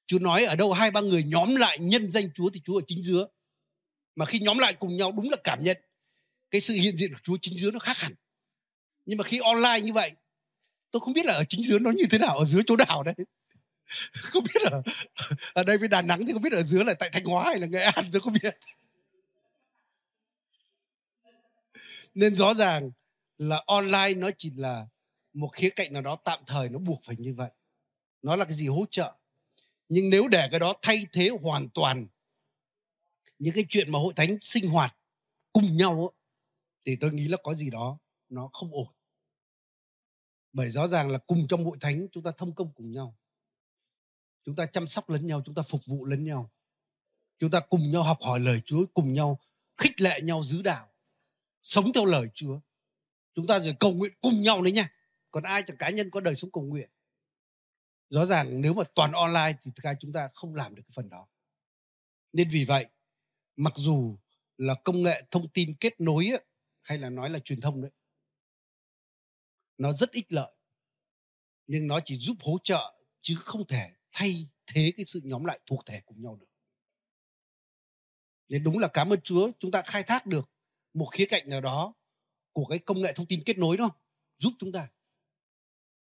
Chúa nói ở đâu hai ba người nhóm lại nhân danh Chúa thì Chúa ở chính giữa. Mà khi nhóm lại cùng nhau đúng là cảm nhận cái sự hiện diện của Chúa chính giữa nó khác hẳn. Nhưng mà khi online như vậy, tôi không biết là ở chính giữa nó như thế nào, ở dưới chỗ nào đấy. Không biết ở ở đây với Đà Nẵng thì không biết ở dưới là tại Thanh Hóa hay là Nghệ An tôi không biết. Nên rõ ràng là online nó chỉ là một khía cạnh nào đó tạm thời nó buộc phải như vậy. Nó là cái gì hỗ trợ nhưng nếu để cái đó thay thế hoàn toàn những cái chuyện mà hội thánh sinh hoạt cùng nhau thì tôi nghĩ là có gì đó nó không ổn. Bởi rõ ràng là cùng trong hội thánh chúng ta thông công cùng nhau. Chúng ta chăm sóc lẫn nhau chúng ta phục vụ lẫn nhau. Chúng ta cùng nhau học hỏi lời chúa cùng nhau khích lệ nhau giữ đạo sống theo lời chúa. Chúng ta rồi cầu nguyện cùng nhau đấy nha. Còn ai chẳng cá nhân có đời sống cầu nguyện. Rõ ràng nếu mà toàn online thì thực ra chúng ta không làm được cái phần đó. Nên vì vậy mặc dù là công nghệ thông tin kết nối ấy, hay là nói là truyền thông đấy. Nó rất ích lợi, nhưng nó chỉ giúp hỗ trợ chứ không thể thay thế cái sự nhóm lại thuộc thể cùng nhau được. Nên đúng là cảm ơn Chúa, chúng ta khai thác được một khía cạnh nào đó của cái công nghệ thông tin kết nối đó giúp chúng ta.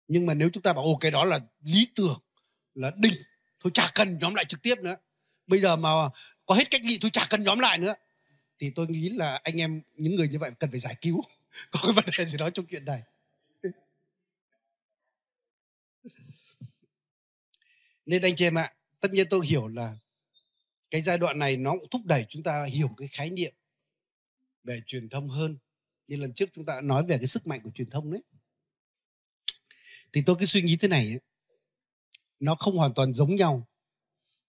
Nhưng mà nếu chúng ta bảo ô cái đó là lý tưởng, là đỉnh, thôi chả cần nhóm lại trực tiếp nữa. Bây giờ mà có hết cách nghị thôi chả cần nhóm lại nữa thì tôi nghĩ là anh em những người như vậy cần phải giải cứu. Có cái vấn đề gì đó trong chuyện này. Nên anh chị em ạ tất nhiên tôi hiểu là cái giai đoạn này nó cũng thúc đẩy chúng ta hiểu cái khái niệm về truyền thông hơn. Như lần trước chúng ta đã nói về cái sức mạnh của truyền thông đấy. Thì tôi cứ suy nghĩ thế này ấy, nó không hoàn toàn giống nhau.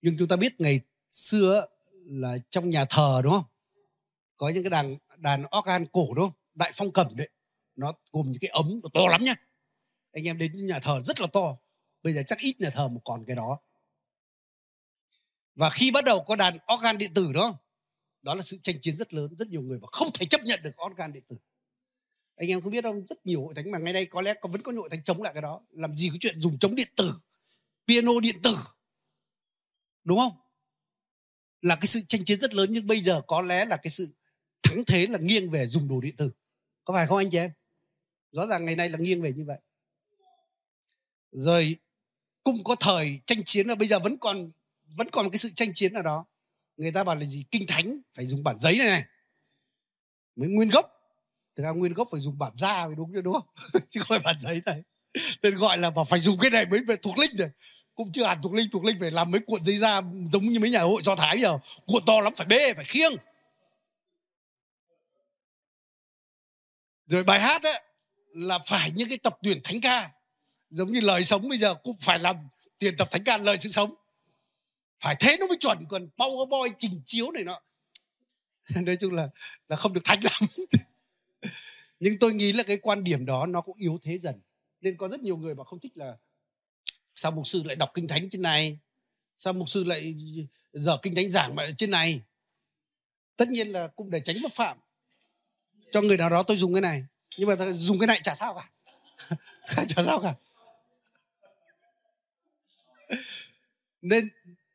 Nhưng chúng ta biết ngày xưa là trong nhà thờ đúng không? Có những cái đàn đàn organ cổ đúng không đại phong cầm đấy. Nó gồm những cái ống nó to lắm nhá. Anh em đến nhà thờ rất là to. Bây giờ chắc ít nhà thờ mà còn cái đó. Và khi bắt đầu có đàn organ điện tử đó đó là sự tranh chiến rất lớn, rất nhiều người mà không thể chấp nhận được organ điện tử. Anh em không biết không? Rất nhiều hội thánh mà ngay đây có lẽ có, vẫn có hội thánh chống lại cái đó. Làm gì có chuyện dùng chống điện tử, piano điện tử. Đúng không? Là cái sự tranh chiến rất lớn, nhưng bây giờ có lẽ là cái sự thắng thế là nghiêng về dùng đồ điện tử. Có phải không anh chị em? Rõ ràng ngày nay là nghiêng về như vậy. Rồi, cũng có thời tranh chiến là bây giờ vẫn còn vẫn còn cái sự tranh chiến nào đó. Người ta bảo là gì? Kinh thánh, phải dùng bản giấy này này. Mới nguyên gốc. Thực ra nguyên gốc phải dùng bản da mới đúng đúng không? Chứ không phải bản giấy này. Nên gọi là bảo phải dùng cái này mới về thuộc linh này. Cũng chưa hẳn thuộc linh thuộc linh phải làm mấy cuộn giấy da giống như mấy nhà hội do thái giờ. Cuộn to lắm, phải bê, phải khiêng. Rồi bài hát ấy là phải những cái tập tuyển thánh ca. Giống như lời sống bây giờ cũng phải làm tiền tập thánh ca lời sự sống. Phải thế nó mới chuẩn, còn powerpoint trình chiếu này nọ. Nói chung là là không được thánh lắm. Nhưng tôi nghĩ là cái quan điểm đó nó cũng yếu thế dần. Nên có rất nhiều người mà không thích là sao mục sư lại đọc kinh thánh trên này? Sao mục sư lại giờ kinh thánh giảng mà trên này? Tất nhiên là cũng để tránh vấp phạm cho người nào đó tôi dùng cái này. Nhưng mà dùng cái này chả sao cả. Chả sao cả. Nên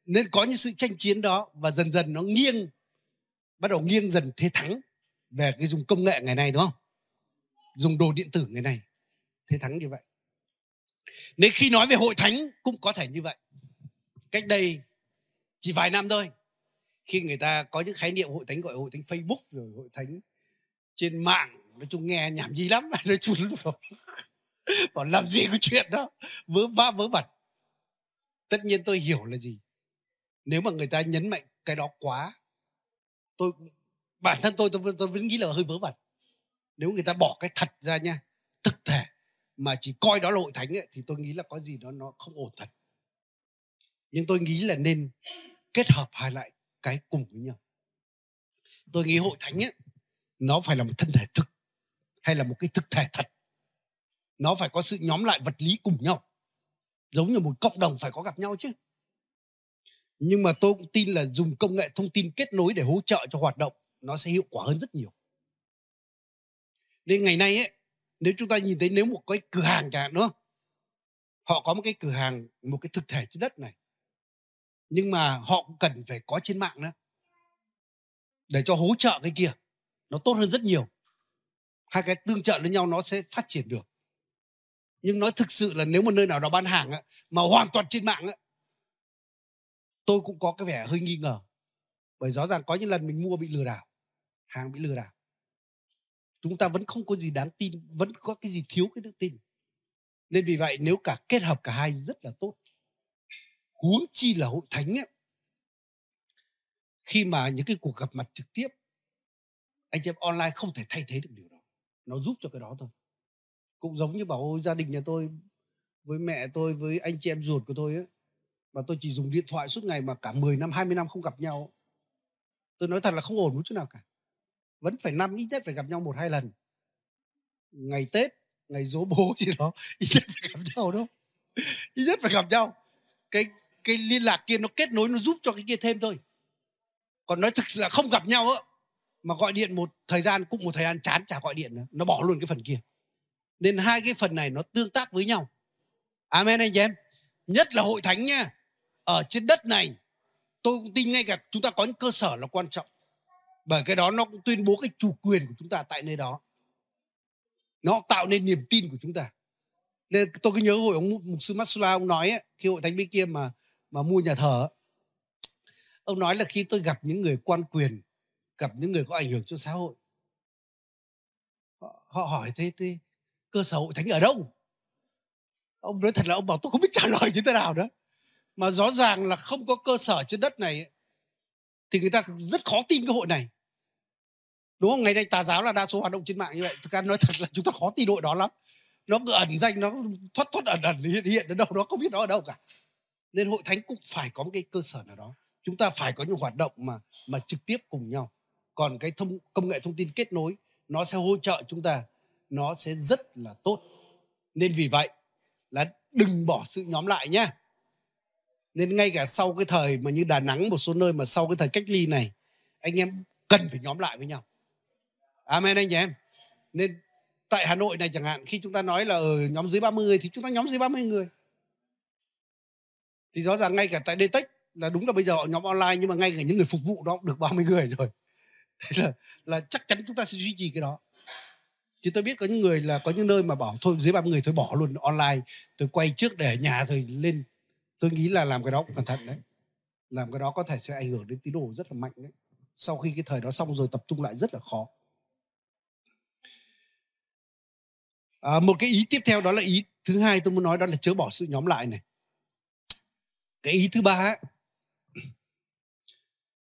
nên có những sự tranh chiến đó và dần dần nó nghiêng, bắt đầu nghiêng dần thế thắng về cái dùng công nghệ ngày nay, đúng không? Dùng đồ điện tử ngày nay, thế thắng như vậy. Nên khi nói về hội thánh cũng có thể như vậy. Cách đây chỉ vài năm thôi, khi người ta có những khái niệm hội thánh gọi hội thánh facebook rồi hội thánh trên mạng nói chung nghe nhảm gì lắm nói chung rồi. Bảo làm gì có chuyện đó vớ va vớ vẩn. Tất nhiên tôi hiểu là gì. Nếu mà người ta nhấn mạnh cái đó quá tôi bản thân tôi tôi, tôi vẫn nghĩ là hơi vớ vẩn. Nếu người ta bỏ cái thật ra nha thực thể mà chỉ coi đó là hội thánh ấy, thì tôi nghĩ là có gì đó nó không ổn thật. Nhưng tôi nghĩ là nên kết hợp hai lại cái cùng với nhau. Tôi nghĩ hội thánh ấy, nó phải là một thân thể thực hay là một cái thực thể thật? Nó phải có sự nhóm lại vật lý cùng nhau. Giống như một cộng đồng phải có gặp nhau chứ. Nhưng mà tôi cũng tin là dùng công nghệ thông tin kết nối để hỗ trợ cho hoạt động, nó sẽ hiệu quả hơn rất nhiều. Nên ngày nay ấy, nếu chúng ta nhìn thấy nếu một cái cửa hàng cả nữa họ có một cái cửa hàng, một cái thực thể trên đất này. Nhưng mà họ cũng cần phải có trên mạng nữa. Để cho hỗ trợ cái kia nó tốt hơn rất nhiều. Hai cái tương trợ lẫn nhau nó sẽ phát triển được. Nhưng nói thực sự là nếu một nơi nào đó bán hàng mà hoàn toàn trên mạng tôi cũng có cái vẻ hơi nghi ngờ. Bởi rõ ràng có những lần mình mua bị lừa đảo hàng bị lừa đảo. Chúng ta vẫn không có gì đáng tin vẫn có cái gì thiếu cái đức tin. Nên vì vậy nếu cả kết hợp cả hai rất là tốt. Huống chi là hội thánh ấy, khi mà những cái cuộc gặp mặt trực tiếp anh chị em online không thể thay thế được điều đó. Nó giúp cho cái đó thôi. Cũng giống như bảo gia đình nhà tôi, với mẹ tôi, với anh chị em ruột của tôi ấy mà tôi chỉ dùng điện thoại suốt ngày mà cả 10 năm 20 năm không gặp nhau tôi nói thật là không ổn một chút nào cả. Vẫn phải năm, ít nhất phải gặp nhau một, hai lần. Ngày tết, ngày dỗ bố gì đó, ít nhất phải gặp nhau đâu. Ít nhất phải gặp nhau. Cái cái liên lạc kia nó kết nối, nó giúp cho cái kia thêm thôi. Còn nói thực sự là không gặp nhau á mà gọi điện một thời gian cũng một thời gian chán chả gọi điện nữa nó bỏ luôn cái phần kia. Nên hai cái phần này nó tương tác với nhau. Amen anh chị em. Nhất là hội thánh nha. Ở trên đất này tôi cũng tin ngay cả chúng ta có những cơ sở là quan trọng. Bởi cái đó nó cũng tuyên bố cái chủ quyền của chúng ta tại nơi đó. Nó tạo nên niềm tin của chúng ta. Nên tôi cứ nhớ hồi ông mục sư Masula ông nói ấy, khi hội thánh bên kia mà mà mua nhà thờ ông nói là khi tôi gặp những người quan quyền gặp những người có ảnh hưởng cho xã hội. Họ, họ hỏi thế, thế cơ sở hội thánh ở đâu? Ông nói thật là ông bảo tôi không biết trả lời như thế nào nữa. Mà rõ ràng là không có cơ sở trên đất này thì người ta rất khó tin cái hội này. Đúng không? Ngày nay tà giáo là đa số hoạt động trên mạng như vậy. Thực ra nói thật là chúng ta khó tin hội đó lắm. Nó cứ ẩn danh nó thoát thoát ẩn ẩn hiện hiện đến đâu đó không biết nó ở đâu cả. Nên hội thánh cũng phải có một cái cơ sở nào đó. Chúng ta phải có những hoạt động mà mà trực tiếp cùng nhau còn cái thông, công nghệ thông tin kết nối, nó sẽ hỗ trợ chúng ta, nó sẽ rất là tốt. Nên vì vậy là đừng bỏ sự nhóm lại nhé nên ngay cả sau cái thời mà như Đà Nẵng, một số nơi mà sau cái thời cách ly này, anh em cần phải nhóm lại với nhau. Amen anh chị em. Nên tại Hà Nội này chẳng hạn, khi chúng ta nói là ở nhóm dưới 30 người thì chúng ta nhóm dưới 30 người. Thì rõ ràng ngay cả tại Detech là đúng là bây giờ họ nhóm online nhưng mà ngay cả những người phục vụ đó cũng được 30 người rồi. là, là chắc chắn chúng ta sẽ duy trì cái đó. Chứ tôi biết có những người là có những nơi mà bảo thôi dưới 30 người thôi bỏ luôn online tôi quay trước để ở nhà rồi lên. Tôi nghĩ là làm cái đó cũng cẩn thận đấy. Làm cái đó có thể sẽ ảnh hưởng đến tín đồ rất là mạnh đấy. Sau khi cái thời đó xong rồi tập trung lại rất là khó. À, một cái ý tiếp theo đó là ý thứ hai tôi muốn nói đó là chớ bỏ sự nhóm lại này. Cái ý thứ ba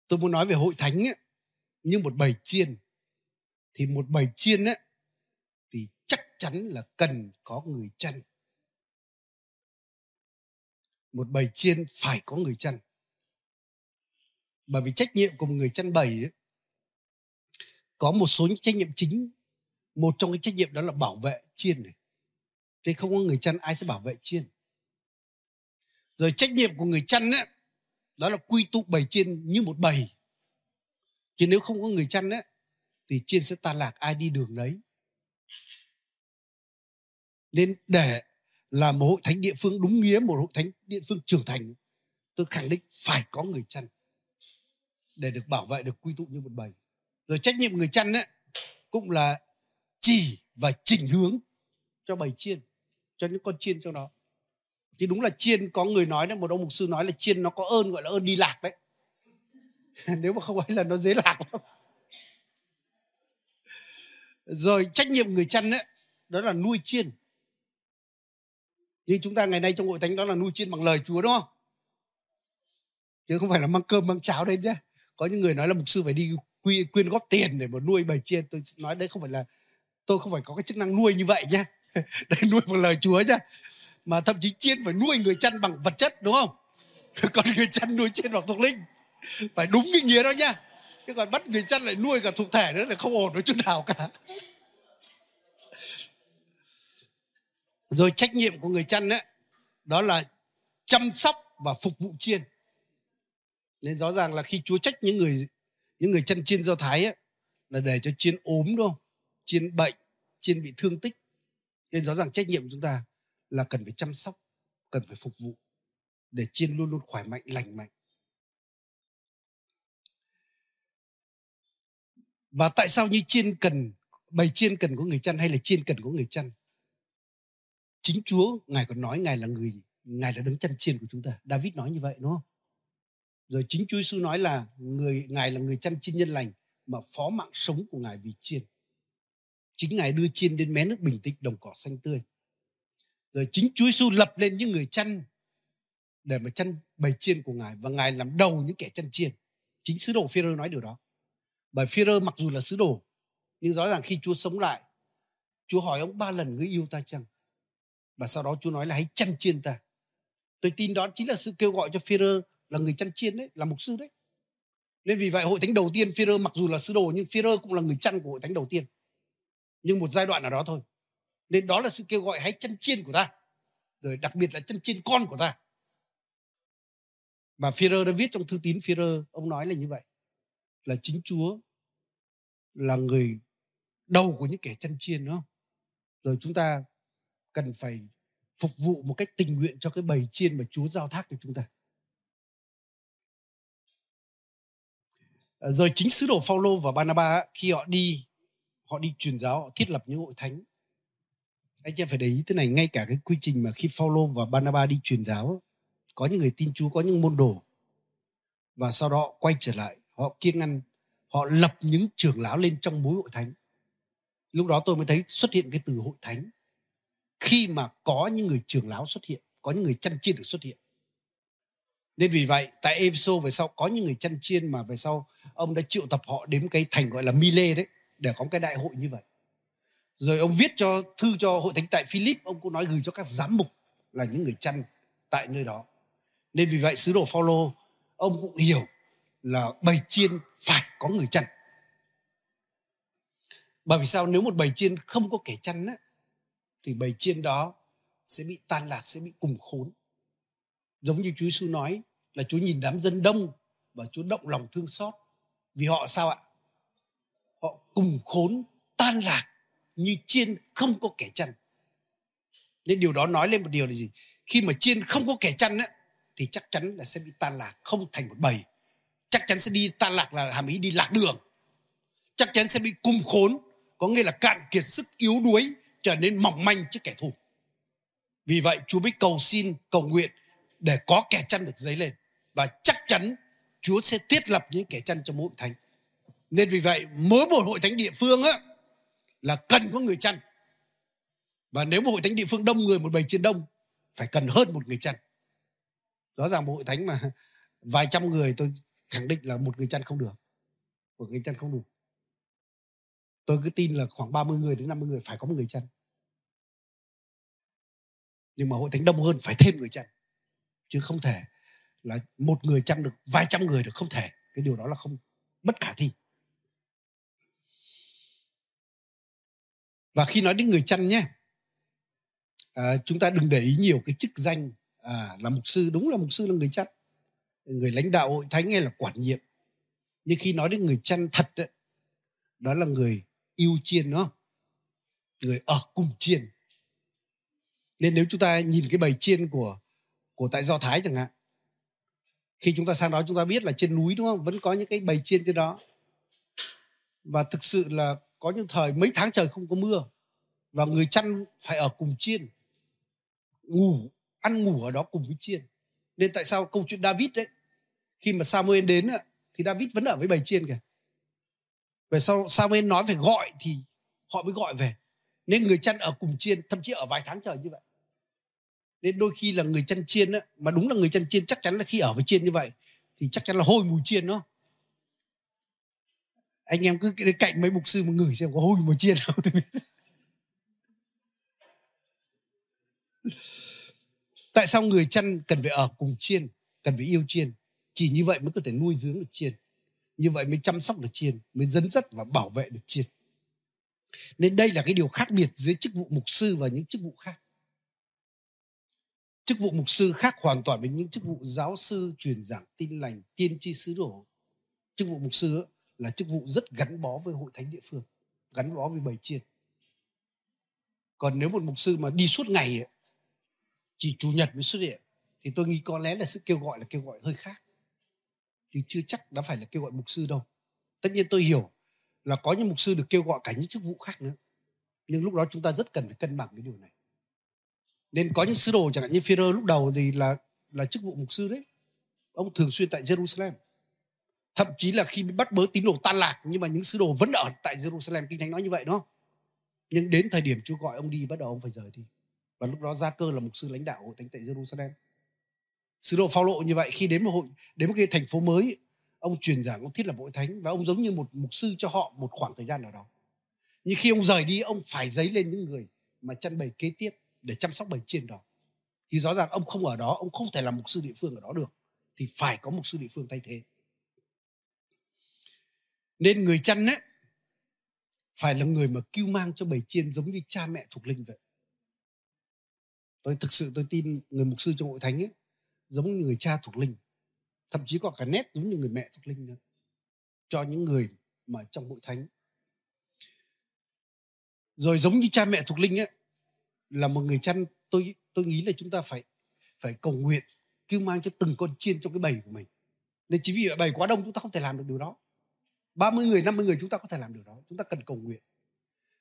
tôi muốn nói về hội thánh ấy, như một bầy chiên thì một bầy chiên ấy, thì chắc chắn là cần có người chăn. Một bầy chiên phải có người chăn. Bởi vì trách nhiệm của một người chăn bầy ấy, có một số những trách nhiệm chính. Một trong cái trách nhiệm đó là bảo vệ chiên này. Thế không có người chăn ai sẽ bảo vệ chiên? Rồi trách nhiệm của người chăn ấy, đó là quy tụ bầy chiên như một bầy chứ nếu không có người chăn ấy, thì chiên sẽ tan lạc ai đi đường đấy nên để là một hội thánh địa phương đúng nghĩa một hội thánh địa phương trưởng thành tôi khẳng định phải có người chăn để được bảo vệ được quy tụ như một bầy. Rồi trách nhiệm người chăn ấy cũng là chỉ và chỉnh hướng cho bầy chiên cho những con chiên trong đó. Thì đúng là chiên có người nói đấy một ông mục sư nói là chiên nó có ơn gọi là ơn đi lạc đấy. nếu mà không ấy là nó dễ lạc lắm. Rồi trách nhiệm người chăn ấy đó là nuôi chiên. Như chúng ta ngày nay trong hội thánh đó là nuôi chiên bằng lời Chúa đúng không? Chứ không phải là mang cơm mang cháo đấy nhé có những người nói là mục sư phải đi quy, quyên góp tiền để mà nuôi bầy chiên. Tôi nói đấy không phải là tôi không phải có cái chức năng nuôi như vậy nhé đây nuôi bằng lời Chúa nhé mà thậm chí chiên phải nuôi người chăn bằng vật chất đúng không? Còn người chăn nuôi chiên bằng thuộc linh. phải đúng cái nghĩa đó nha. Chứ còn bắt người chăn lại nuôi cả thuộc thể nữa là không ổn với chút nào cả. Rồi trách nhiệm của người chăn ấy đó là chăm sóc và phục vụ chiên. Nên rõ ràng là khi Chúa trách những người những người chăn chiên do thái ấy, là để cho chiên ốm đúng không? Chiên bệnh chiên bị thương tích. Nên rõ ràng trách nhiệm của chúng ta là cần phải chăm sóc cần phải phục vụ để chiên luôn luôn khỏe mạnh lành mạnh. Và tại sao như chiên cần, bày chiên cần của người chăn hay là chiên cần của người chăn? Chính Chúa, ngài còn nói ngài là người, ngài là đấng chăn chiên của chúng ta. David nói như vậy, đúng không? Rồi chính Chúa Giêsu nói là người, ngài là người chăn chiên nhân lành mà phó mạng sống của ngài vì chiên. Chính ngài đưa chiên đến mé nước bình tĩnh, đồng cỏ xanh tươi. Rồi chính Chúa Giêsu lập lên những người chăn để mà chăn bầy chiên của ngài và ngài làm đầu những kẻ chăn chiên. Chính sứ đồ Phêrô nói điều đó bởi Phêrô mặc dù là sứ đồ, nhưng rõ ràng khi Chúa sống lại, Chúa hỏi ông ba lần, người yêu ta chăng? Và sau đó Chúa nói là, hãy chăn chiên ta. Tôi tin đó chính là sự kêu gọi cho Phêrô là người chăn chiên đấy, là mục sư đấy. Nên vì vậy, hội thánh đầu tiên Phêrô mặc dù là sứ đồ, nhưng Phêrô cũng là người chăn của hội thánh đầu tiên. Nhưng một giai đoạn nào đó thôi. Nên đó là sự kêu gọi, hãy chăn chiên của ta. Rồi đặc biệt là chăn chiên con của ta. Và Führer đã viết trong thư tín Führer, ông nói là như vậy là chính Chúa là người đầu của những kẻ chăn chiên đúng không? Rồi chúng ta cần phải phục vụ một cách tình nguyện cho cái bầy chiên mà Chúa giao thác cho chúng ta. À, rồi chính sứ đồ Phaolô và Barnabas khi họ đi họ đi truyền giáo, họ thiết lập những hội thánh. Anh chị phải để ý thế này, ngay cả cái quy trình mà khi Phaolô và Barnabas đi truyền giáo, có những người tin Chúa, có những môn đồ và sau đó quay trở lại, họ kiêng ăn, họ lập những trưởng lão lên trong mối hội thánh. Lúc đó tôi mới thấy xuất hiện cái từ hội thánh. Khi mà có những người trưởng lão xuất hiện, có những người chăn chiên được xuất hiện. Nên vì vậy, tại Epheso về sau có những người chăn chiên mà về sau ông đã triệu tập họ đến cái thành gọi là Mile đấy để có cái đại hội như vậy rồi ông viết cho thư cho hội thánh tại Philip ông cũng nói gửi cho các giám mục là những người chăn tại nơi đó nên vì vậy sứ đồ Phaolô ông cũng hiểu là bầy chiên phải có người chăn. Bởi vì sao? Nếu một bầy chiên không có kẻ chăn á, thì bầy chiên đó sẽ bị tan lạc sẽ bị cùng khốn. Giống như Chúa Giêsu nói là Chúa nhìn đám dân đông và Chúa động lòng thương xót. Vì họ sao ạ? Họ cùng khốn tan lạc như chiên không có kẻ chăn. Nên điều đó nói lên một điều là gì? Khi mà chiên không có kẻ chăn á, thì chắc chắn là sẽ bị tan lạc không thành một bầy chắc chắn sẽ đi tan lạc là hàm ý đi lạc đường. Chắc chắn sẽ bị cung khốn, có nghĩa là cạn kiệt sức yếu đuối, trở nên mỏng manh trước kẻ thù. Vì vậy, Chúa mới cầu xin, cầu nguyện để có kẻ chăn được dấy lên. Và chắc chắn Chúa sẽ thiết lập những kẻ chăn cho mỗi thánh. Nên vì vậy, mỗi một hội thánh địa phương á, là cần có người chăn. Và nếu một hội thánh địa phương đông người, một bầy trên đông, phải cần hơn một người chăn. Rõ ràng một hội thánh mà vài trăm người, tôi khẳng định là một người chăn không được. Một người chăn không đủ. Tôi cứ tin là khoảng 30 người đến 50 người phải có một người chăn. Nhưng mà hội thánh đông hơn phải thêm người chăn. Chứ không thể là một người chăm được vài trăm người được không thể. Cái điều đó là không bất khả thi. Và khi nói đến người chăn nhé à, chúng ta đừng để ý nhiều cái chức danh à, là mục sư. Đúng là mục sư là người chăn người lãnh đạo hội thánh hay là quản nhiệm. Nhưng khi nói đến người chăn thật đấy, đó là người yêu chiên đó người ở cùng chiên. Nên nếu chúng ta nhìn cái bầy chiên của của tại do thái chẳng hạn khi chúng ta sang đó chúng ta biết là trên núi đúng không? Vẫn có những cái bầy chiên trên đó. Và thực sự là có những thời mấy tháng trời không có mưa và người chăn phải ở cùng chiên ngủ ăn ngủ ở đó cùng với chiên nên tại sao câu chuyện David đấy khi mà Samuel đến thì David vẫn ở với bầy chiên kìa. Về sau Samuel nói phải gọi thì họ mới gọi về. Nên người chăn ở cùng chiên thậm chí ở vài tháng trời như vậy. Nên đôi khi là người chăn chiên á, mà đúng là người chăn chiên chắc chắn là khi ở với chiên như vậy thì chắc chắn là hôi mùi chiên đó. Anh em cứ đến cạnh mấy mục sư mà ngửi xem có hôi mùi chiên không tôi biết tại sao người chăn cần phải ở cùng chiên, cần phải yêu chiên? Chỉ như vậy mới có thể nuôi dưỡng được chiên. Như vậy mới chăm sóc được chiên, mới dẫn dắt và bảo vệ được chiên. Nên đây là cái điều khác biệt giữa chức vụ mục sư và những chức vụ khác. Chức vụ mục sư khác hoàn toàn với những chức vụ giáo sư, truyền giảng, tin lành, tiên tri sứ đồ chức vụ mục sư là chức vụ rất gắn bó với hội thánh địa phương, gắn bó với bầy chiên. Còn nếu một mục sư mà đi suốt ngày chỉ chủ nhật mới xuất hiện. Thì tôi nghĩ có lẽ là sự kêu gọi là kêu gọi hơi khác. Thì chưa chắc đã phải là kêu gọi mục sư đâu. Tất nhiên tôi hiểu là có những mục sư được kêu gọi cả những chức vụ khác nữa. Nhưng lúc đó chúng ta rất cần phải cân bằng cái điều này. Nên có những sứ đồ, chẳng hạn như Führer lúc đầu thì là là chức vụ mục sư đấy. Ông thường xuyên tại Jerusalem. Thậm chí là khi bị bắt bớ tín đồ tan lạc, nhưng mà những sứ đồ vẫn ở tại Jerusalem. Kinh thánh nói như vậy, đúng không? Nhưng đến thời điểm Chúa gọi ông đi, bắt đầu ông phải rời đi và lúc đó gia cơ là mục sư lãnh đạo hội thánh tại Jerusalem. Sứ đồ phao lộ như vậy, khi đến một hội, đến một cái thành phố mới, ông truyền giảng, ông thiết lập hội thánh và ông giống như một mục sư cho họ một khoảng thời gian nào đó. Nhưng khi ông rời đi, ông phải dấy lên những người mà chăn bầy kế tiếp để chăm sóc bầy chiên đó. Thì rõ ràng ông không ở đó, ông không thể làm mục sư địa phương ở đó được, thì phải có mục sư địa phương thay thế. Nên người chăn ấy, phải là người mà cứu mang cho bầy chiên giống như cha mẹ thuộc linh vậy tôi thực sự tôi tin người mục sư trong hội thánh ấy, giống như người cha thuộc linh. Thậm chí có cả nét giống như người mẹ thuộc linh nữa. Cho những người mà trong hội thánh. Rồi giống như cha mẹ thuộc linh ấy, là một người chăn, tôi tôi nghĩ là chúng ta phải phải cầu nguyện kêu mang cho từng con chiên trong cái bầy của mình. Nên chỉ vì bầy quá đông chúng ta không thể làm được điều đó. 30 người 50 người chúng ta có thể làm điều đó. Chúng ta cần cầu nguyện.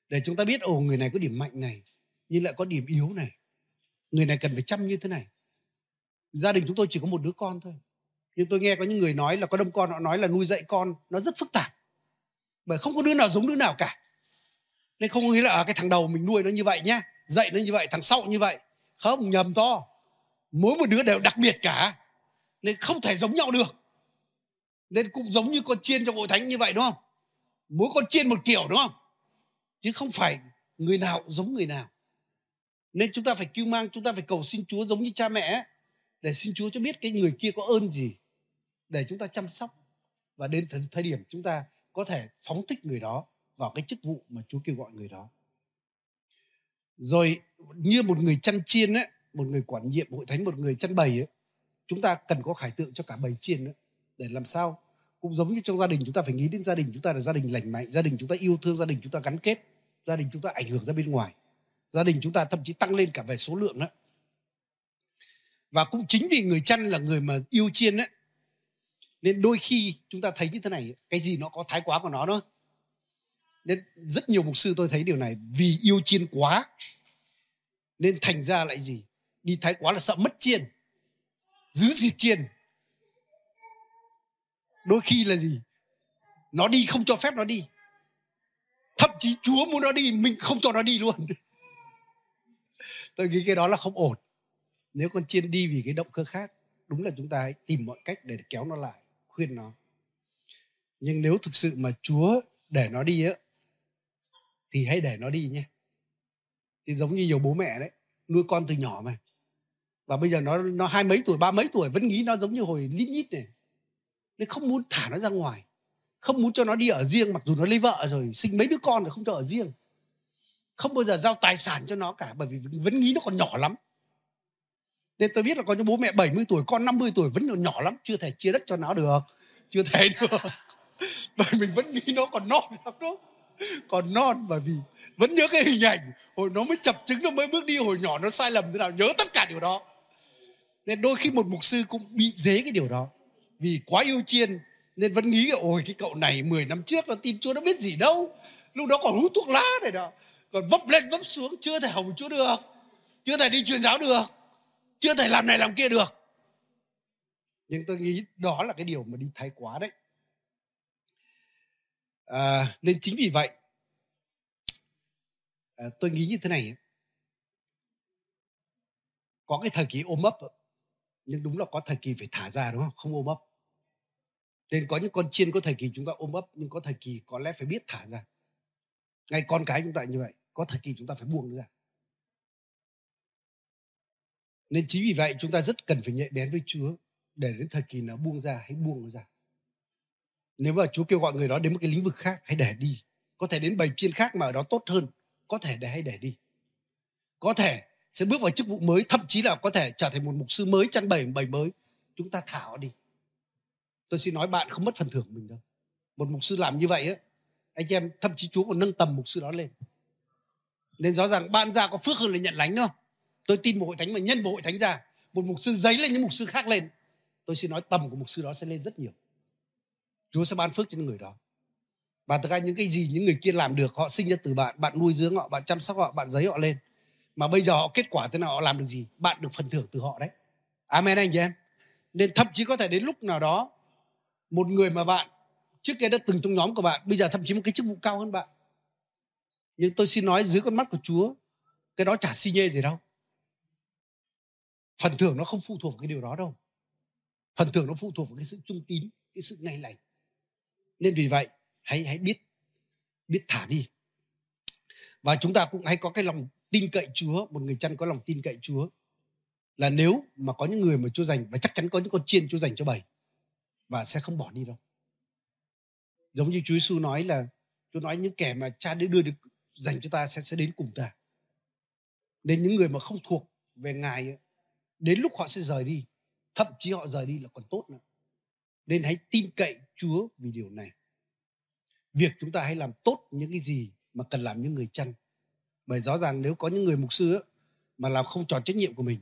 Để chúng ta biết, ồ, người này có điểm mạnh này, nhưng lại có điểm yếu này người này cần phải chăm như thế này. Gia đình chúng tôi chỉ có một đứa con thôi. Nhưng tôi nghe có những người nói là có đông con, họ nói là nuôi dạy con nó rất phức tạp. Bởi không có đứa nào giống đứa nào cả. Nên không có nghĩa là ở cái thằng đầu mình nuôi nó như vậy nhá, dạy nó như vậy, thằng sau như vậy. Không, nhầm to. Mỗi một đứa đều đặc biệt cả. Nên không thể giống nhau được. Nên cũng giống như con chiên trong hội thánh như vậy, đúng không? Mỗi con chiên một kiểu, đúng không? Chứ không phải người nào giống người nào nên chúng ta phải kêu mang, chúng ta phải cầu xin chúa giống như cha mẹ để xin chúa cho biết cái người kia có ơn gì, để chúng ta chăm sóc. Và đến thời điểm chúng ta có thể phóng thích người đó vào cái chức vụ mà chúa kêu gọi người đó. Rồi như một người chăn chiên ấy, một người quản nhiệm, hội thánh, một người chăn bầy ấy, chúng ta cần có khải tượng cho cả bầy chiên nữa. Để làm sao? Cũng giống như trong gia đình, chúng ta phải nghĩ đến gia đình. Chúng ta là gia đình lành mạnh, gia đình chúng ta yêu thương, gia đình chúng ta gắn kết, gia đình chúng ta ảnh hưởng ra bên ngoài gia đình chúng ta thậm chí tăng lên cả về số lượng đó và cũng chính vì người chăn là người mà yêu chiên ấy nên đôi khi chúng ta thấy như thế này, cái gì nó có thái quá của nó đó. Nên rất nhiều mục sư tôi thấy điều này, vì yêu chiên quá, nên thành ra lại gì? Đi thái quá là sợ mất chiên, giữ diệt chiên. Đôi khi là gì? Nó đi không cho phép nó đi. Thậm chí chúa muốn nó đi, mình không cho nó đi luôn tôi nghĩ cái đó là không ổn. Nếu con chiên đi vì cái động cơ khác, đúng là chúng ta hãy tìm mọi cách để kéo nó lại, khuyên nó. Nhưng nếu thực sự mà chúa để nó đi á, thì hãy để nó đi nhé. Thì giống như nhiều bố mẹ đấy, nuôi con từ nhỏ mà. Và bây giờ nó nó hai mấy tuổi, ba mấy tuổi vẫn nghĩ nó giống như hồi lít nhít này. Nên không muốn thả nó ra ngoài. Không muốn cho nó đi ở riêng, mặc dù nó lấy vợ rồi, sinh mấy đứa con rồi không cho ở riêng không bao giờ giao tài sản cho nó cả, bởi vì vẫn nghĩ nó còn nhỏ lắm. Nên tôi biết là có những bố mẹ 70 tuổi, con 50 tuổi vẫn còn nhỏ lắm, chưa thể chia đất cho nó được, chưa thể được. Bởi mình vẫn nghĩ nó còn non lắm đó, còn non, bởi vì vẫn nhớ cái hình ảnh, hồi nó mới chập trứng, nó mới bước đi, hồi nhỏ nó sai lầm thế nào, nhớ tất cả điều đó. Nên đôi khi một mục sư cũng bị dế cái điều đó, vì quá yêu chiên, nên vẫn nghĩ, ôi, cái cậu này 10 năm trước nó tin chúa, nó biết gì đâu, lúc đó còn hút thuốc lá này đó còn vấp lên vấp xuống chưa thể hầu chúa được chưa thể đi truyền giáo được chưa thể làm này làm kia được. Nhưng tôi nghĩ đó là cái điều mà đi thái quá đấy. À, nên chính vì vậy à, tôi nghĩ như thế này. Có cái thời kỳ ôm ấp nhưng đúng là có thời kỳ phải thả ra đúng không? Không ôm ấp. Nên có những con chiên có thời kỳ chúng ta ôm ấp nhưng có thời kỳ có lẽ phải biết thả ra. Ngay con cái chúng ta như vậy có thời kỳ chúng ta phải buông ra. Nên chính vì vậy chúng ta rất cần phải nhạy bén với Chúa để đến thời kỳ nào buông ra hãy buông nó ra. Nếu mà Chúa kêu gọi người đó đến một cái lĩnh vực khác, hãy để đi. Có thể đến bầy chiên khác mà ở đó tốt hơn, có thể để hãy để đi. Có thể sẽ bước vào chức vụ mới, thậm chí là có thể trở thành một mục sư mới chăn bầy bầy mới. Chúng ta thả đi. Tôi xin nói bạn không mất phần thưởng của mình đâu. Một mục sư làm như vậy á, anh em, thậm chí chúa còn nâng tầm mục sư đó lên nên rõ ràng ban ra có phước hơn là nhận lánh đâu tôi tin một hội thánh mà nhân một hội thánh ra một mục sư giấy lên, những mục sư khác lên. Tôi xin nói tầm của mục sư đó sẽ lên rất nhiều. Chúa sẽ ban phước cho những người đó. Và thực ra những cái gì những người kia làm được, họ sinh ra từ bạn bạn nuôi dưỡng họ, bạn chăm sóc họ, bạn giấy họ lên. Mà bây giờ họ kết quả thế nào, họ làm được gì, bạn được phần thưởng từ họ đấy. Amen anh chị em. Nên thậm chí có thể đến lúc nào đó, một người mà bạn, trước kia đã từng trong nhóm của bạn, bây giờ thậm chí một cái chức vụ cao hơn bạn nhưng tôi xin nói dưới con mắt của Chúa, cái đó chả si nhê gì đâu. Phần thưởng nó không phụ thuộc vào cái điều đó đâu. Phần thưởng nó phụ thuộc vào cái sự trung tín, cái sự ngay lành. Nên vì vậy, hãy hãy biết biết thả đi. Và chúng ta cũng hãy có cái lòng tin cậy Chúa, một người chăn có lòng tin cậy Chúa. Là nếu mà có những người mà Chúa dành, và chắc chắn có những con chiên Chúa dành cho bầy, và sẽ không bỏ đi đâu. Giống như Chúa Giêsu nói là, Chúa nói những kẻ mà cha đã đưa được dành cho ta sẽ sẽ đến cùng ta. Nên những người mà không thuộc về ngài ấy, đến lúc họ sẽ rời đi thậm chí họ rời đi là còn tốt nữa. Nên hãy tin cậy chúa vì điều này. Việc chúng ta hãy làm tốt những cái gì mà cần làm những người chăn. Bởi rõ ràng nếu có những người mục sư ấy, mà làm không tròn trách nhiệm của mình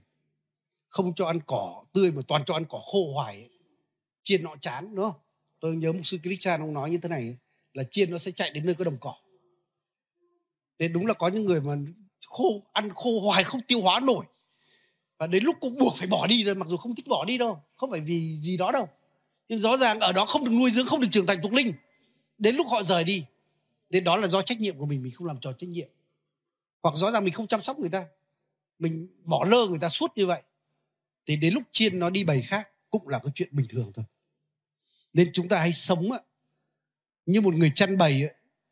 không cho ăn cỏ tươi mà toàn cho ăn cỏ khô hoài ấy, chiên nọ chán đúng không? Tôi nhớ mục sư Christian ông nói như thế này là chiên nó sẽ chạy đến nơi có đồng cỏ nên đúng là có những người mà khô, ăn khô hoài không tiêu hóa nổi. Và đến lúc cũng buộc phải bỏ đi rồi mặc dù không thích bỏ đi đâu, không phải vì gì đó đâu. Nhưng rõ ràng ở đó không được nuôi dưỡng, không được trưởng thành tục linh. Đến lúc họ rời đi nên đó là do trách nhiệm của mình mình không làm tròn trách nhiệm. Hoặc rõ ràng mình không chăm sóc người ta. Mình bỏ lơ người ta suốt như vậy. Thì đến lúc chiên nó đi bày khác cũng là cái chuyện bình thường thôi. Nên chúng ta hãy sống như một người chăn bầy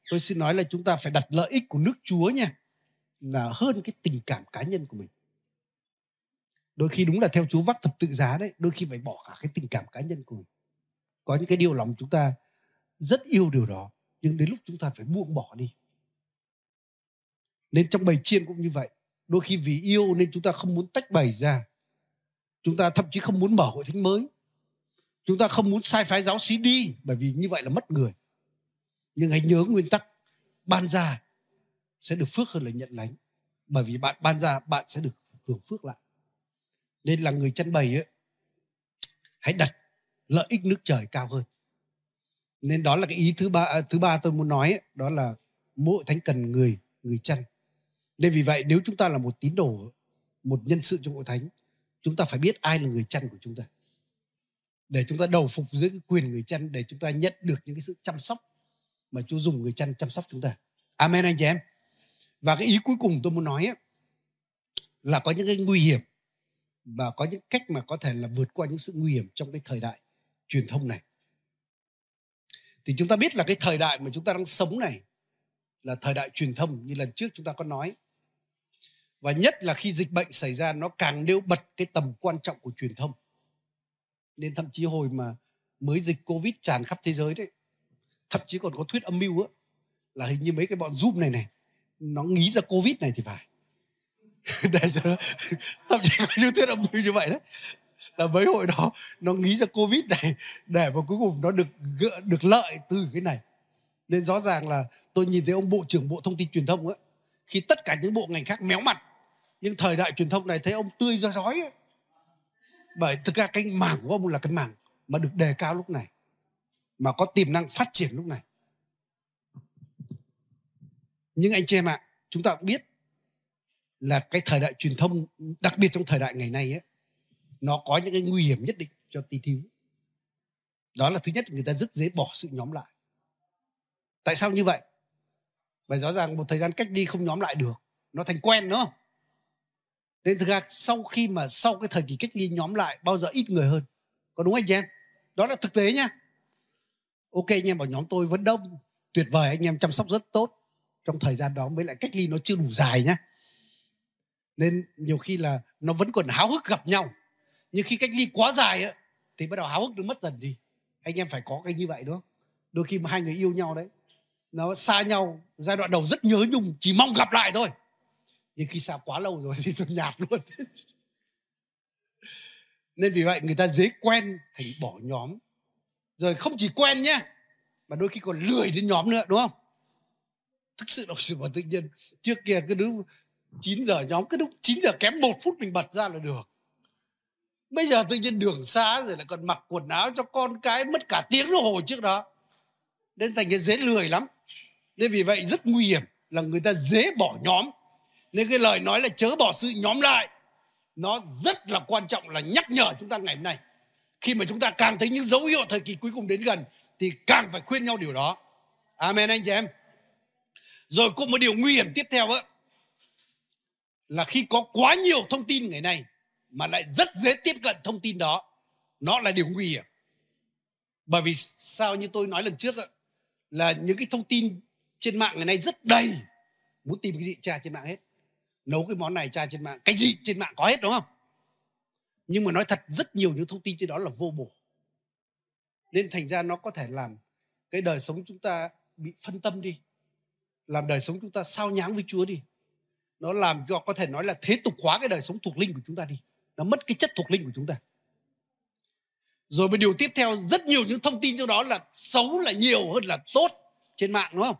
tôi xin nói là chúng ta phải đặt lợi ích của nước chúa nha, là hơn cái tình cảm cá nhân của mình. Đôi khi đúng là theo chúa vác thập tự giá đấy, đôi khi phải bỏ cả cái tình cảm cá nhân của mình. Có những cái điều lòng chúng ta rất yêu điều đó, nhưng đến lúc chúng ta phải buông bỏ đi. Nên trong bầy chiên cũng như vậy, đôi khi vì yêu nên chúng ta không muốn tách bầy ra. Chúng ta thậm chí không muốn mở hội thánh mới. Chúng ta không muốn sai phái giáo sĩ đi, bởi vì như vậy là mất người nhưng hãy nhớ nguyên tắc ban ra sẽ được phước hơn là nhận lánh bởi vì bạn ban ra bạn sẽ được hưởng phước lại. Nên là người chăn bày ấy hãy đặt lợi ích nước trời cao hơn. Nên đó là cái ý thứ ba à, thứ ba tôi muốn nói ấy, đó là mỗi thánh cần người người chăn. Nên vì vậy nếu chúng ta là một tín đồ một nhân sự trong hội thánh chúng ta phải biết ai là người chăn của chúng ta. Để chúng ta đầu phục dưới cái quyền người chăn để chúng ta nhận được những cái sự chăm sóc mà Chúa dùng người chăn chăm sóc chúng ta. Amen anh chị em. Và cái ý cuối cùng tôi muốn nói ấy, là có những cái nguy hiểm và có những cách mà có thể là vượt qua những sự nguy hiểm trong cái thời đại truyền thông này. Thì chúng ta biết là cái thời đại mà chúng ta đang sống này là thời đại truyền thông như lần trước chúng ta có nói. Và nhất là khi dịch bệnh xảy ra nó càng nêu bật cái tầm quan trọng của truyền thông. Nên thậm chí hồi mà mới dịch Covid tràn khắp thế giới đấy thậm chí còn có thuyết âm mưu á là hình như mấy cái bọn zoom này này nó nghĩ ra covid này thì phải. Để cho nó, thậm chí có những thuyết âm mưu như vậy đấy. Là mấy hội đó nó nghĩ ra covid này để mà cuối cùng nó được được lợi từ cái này. Nên rõ ràng là tôi nhìn thấy ông bộ trưởng bộ thông tin truyền thông á khi tất cả những bộ ngành khác méo mặt nhưng thời đại truyền thông này thấy ông tươi ra rói ấy. bởi thực ra cái mảng của ông là cái mảng mà được đề cao lúc này mà có tiềm năng phát triển lúc này. Nhưng anh chị em ạ, chúng ta cũng biết là cái thời đại truyền thông, đặc biệt trong thời đại ngày nay ấy, nó có những cái nguy hiểm nhất định cho tí thiếu đó là thứ nhất, người ta rất dễ bỏ sự nhóm lại. Tại sao như vậy? Bởi rõ ràng một thời gian cách đi không nhóm lại được, nó thành quen nữa nên thực ra sau khi mà sau cái thời kỳ cách ly nhóm lại, bao giờ ít người hơn. Có đúng anh chị em? Đó là thực tế nha ok, anh em ở nhóm tôi vẫn đông. Tuyệt vời, anh em chăm sóc rất tốt. Trong thời gian đó mới lại cách ly nó chưa đủ dài nhá. Nên nhiều khi là nó vẫn còn háo hức gặp nhau. Nhưng khi cách ly quá dài á, thì bắt đầu háo hức nó mất dần đi. Anh em phải có cái như vậy, đúng không? Đôi khi mà hai người yêu nhau đấy, nó xa nhau, giai đoạn đầu rất nhớ nhung, chỉ mong gặp lại thôi. Nhưng khi xa quá lâu rồi thì tôi nhạt luôn. Nên vì vậy người ta dễ quen thành bỏ nhóm rồi không chỉ quen nhé mà đôi khi còn lười đến nhóm nữa, đúng không? Thực sự đọc sự và tự nhiên. Trước kia cứ đứng 9 giờ nhóm, cứ đúng 9 giờ kém một phút mình bật ra là được. Bây giờ tự nhiên đường xa rồi lại còn mặc quần áo cho con cái mất cả tiếng đồng hồ trước đó. Nên thành cái dễ lười lắm. Nên vì vậy rất nguy hiểm là người ta dễ bỏ nhóm. Nên cái lời nói là chớ bỏ sự nhóm lại. Nó rất là quan trọng là nhắc nhở chúng ta ngày hôm nay khi mà chúng ta càng thấy những dấu hiệu thời kỳ cuối cùng đến gần thì càng phải khuyên nhau điều đó. Amen anh chị em. Rồi cũng một điều nguy hiểm tiếp theo á là khi có quá nhiều thông tin ngày nay mà lại rất dễ tiếp cận thông tin đó nó là điều nguy hiểm. Bởi vì sao như tôi nói lần trước á, là những cái thông tin trên mạng ngày nay rất đầy. Muốn tìm cái gì tra trên mạng hết. Nấu cái món này tra trên mạng. Cái gì trên mạng có hết đúng không? Nhưng mà nói thật, rất nhiều những thông tin trên đó là vô bổ. Nên thành ra nó có thể làm cái đời sống chúng ta bị phân tâm đi, làm đời sống chúng ta sao nhãng với chúa đi. Nó làm cho có thể nói là thế tục hóa cái đời sống thuộc linh của chúng ta đi. Nó mất cái chất thuộc linh của chúng ta. Rồi một điều tiếp theo, rất nhiều những thông tin trong đó là xấu là nhiều hơn là tốt trên mạng, đúng không?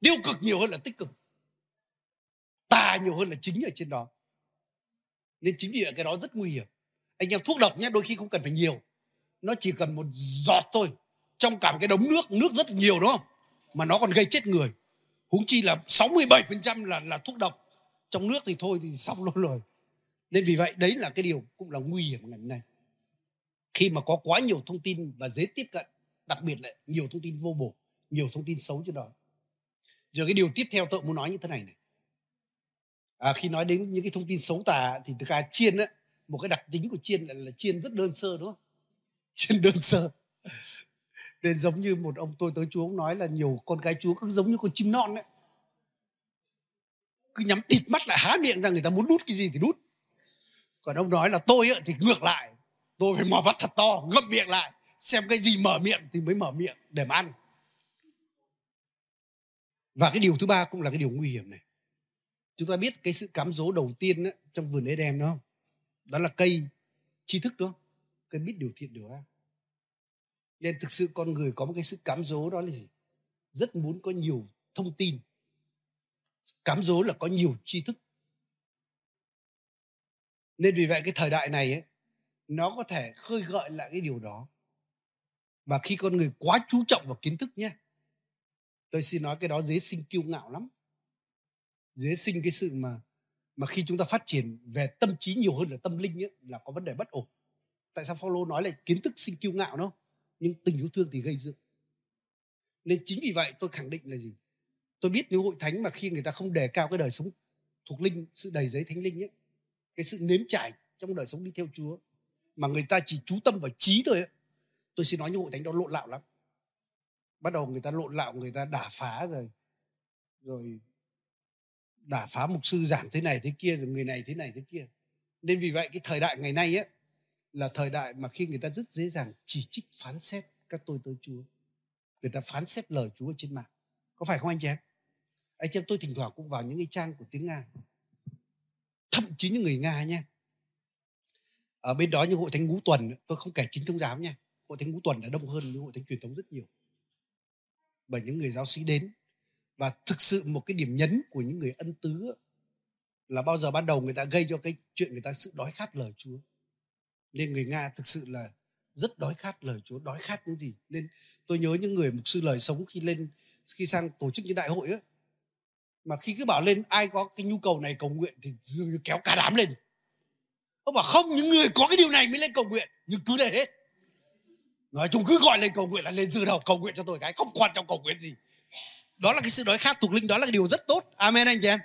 Tiêu cực nhiều hơn là tích cực. Tà nhiều hơn là chính ở trên đó. Nên chính vì vậy cái đó rất nguy hiểm anh em thuốc độc nhé đôi khi không cần phải nhiều. Nó chỉ cần một giọt thôi. Trong cả một cái đống nước nước rất nhiều đúng không? Mà nó còn gây chết người. Huống chi là 67% là là thuốc độc. Trong nước thì thôi thì xong luôn rồi. Nên vì vậy đấy là cái điều cũng là nguy hiểm ngày hôm nay. Khi mà có quá nhiều thông tin và dễ tiếp cận đặc biệt là nhiều thông tin vô bổ nhiều thông tin xấu trên đó rồi cái điều tiếp theo tôi muốn nói như thế này này. À, khi nói đến những cái thông tin xấu tà thì thực ra chiên á một cái đặc tính của chiên là, là chiên rất đơn sơ đúng không? Chiên đơn sơ. Nên giống như một ông tôi tới chúa ông nói là nhiều con cái chúa cứ giống như con chim non đấy cứ nhắm tịt mắt lại há miệng ra người ta muốn đút cái gì thì đút. Còn ông nói là tôi thì ngược lại. Tôi phải mở mắt thật to ngậm miệng lại. Xem cái gì mở miệng thì mới mở miệng để mà ăn. Và cái điều thứ ba cũng là cái điều nguy hiểm này. Chúng ta biết cái sự cám dỗ đầu tiên trong vườn Eden đó không? Đó là cây tri thức đó cây biết điều thiện điều ác. Nên thực sự con người có một cái sự cám dỗ đó là gì? Rất muốn có nhiều thông tin. Cám dỗ là có nhiều tri thức. Nên vì vậy cái thời đại này ấy, nó có thể khơi gợi lại cái điều đó. Và khi con người quá chú trọng vào kiến thức nhé tôi xin nói cái đó dễ sinh kiêu ngạo lắm. Dễ sinh cái sự mà mà khi chúng ta phát triển về tâm trí nhiều hơn là tâm linh ấy, là có vấn đề bất ổn. Tại sao Phaolô nói là kiến thức sinh kiêu ngạo đâu nhưng tình yêu thương thì gây dựng. Nên chính vì vậy tôi khẳng định là gì? Tôi biết nếu hội thánh mà khi người ta không đề cao cái đời sống thuộc linh sự đầy giấy thánh linh ấy cái sự nếm trải trong đời sống đi theo Chúa mà người ta chỉ chú tâm vào trí thôi ấy, tôi xin nói những hội thánh đó lộn lạo lắm. Bắt đầu người ta lộn lạo người ta đả phá rồi rồi đả phá mục sư giảm thế này thế kia rồi người này thế này thế kia. Nên vì vậy cái thời đại ngày nay ấy, là thời đại mà khi người ta rất dễ dàng chỉ trích, phán xét các tôi tới Chúa. Người ta phán xét lời Chúa trên mạng. Có phải không anh chị em? Anh chị em, tôi thỉnh thoảng cũng vào những cái trang của tiếng Nga. Thậm chí những người Nga nha. Ở bên đó như hội thánh ngũ tuần, tôi không kể chính thống giáo nha. Hội thánh ngũ tuần đã đông hơn những hội thánh truyền thống rất nhiều. Bởi những người giáo sĩ đến và thực sự một cái điểm nhấn của những người ân tứ là bao giờ ban đầu người ta gây cho cái chuyện người ta sự đói khát lời Chúa. Nên người Nga thực sự là rất đói khát lời Chúa, đói khát những gì. Nên tôi nhớ những người mục sư lời sống khi lên, khi sang tổ chức những đại hội ấy mà khi cứ bảo lên ai có cái nhu cầu này cầu nguyện thì dường như kéo cả đám lên. Ông bảo không, những người có cái điều này mới lên cầu nguyện, nhưng cứ lên hết. Nói chung cứ gọi lên cầu nguyện là lên dư đầu cầu nguyện cho tôi cái, không quan trọng cầu nguyện gì đó là cái sự đói khát thuộc linh đó là cái điều rất tốt. Amen anh chị em.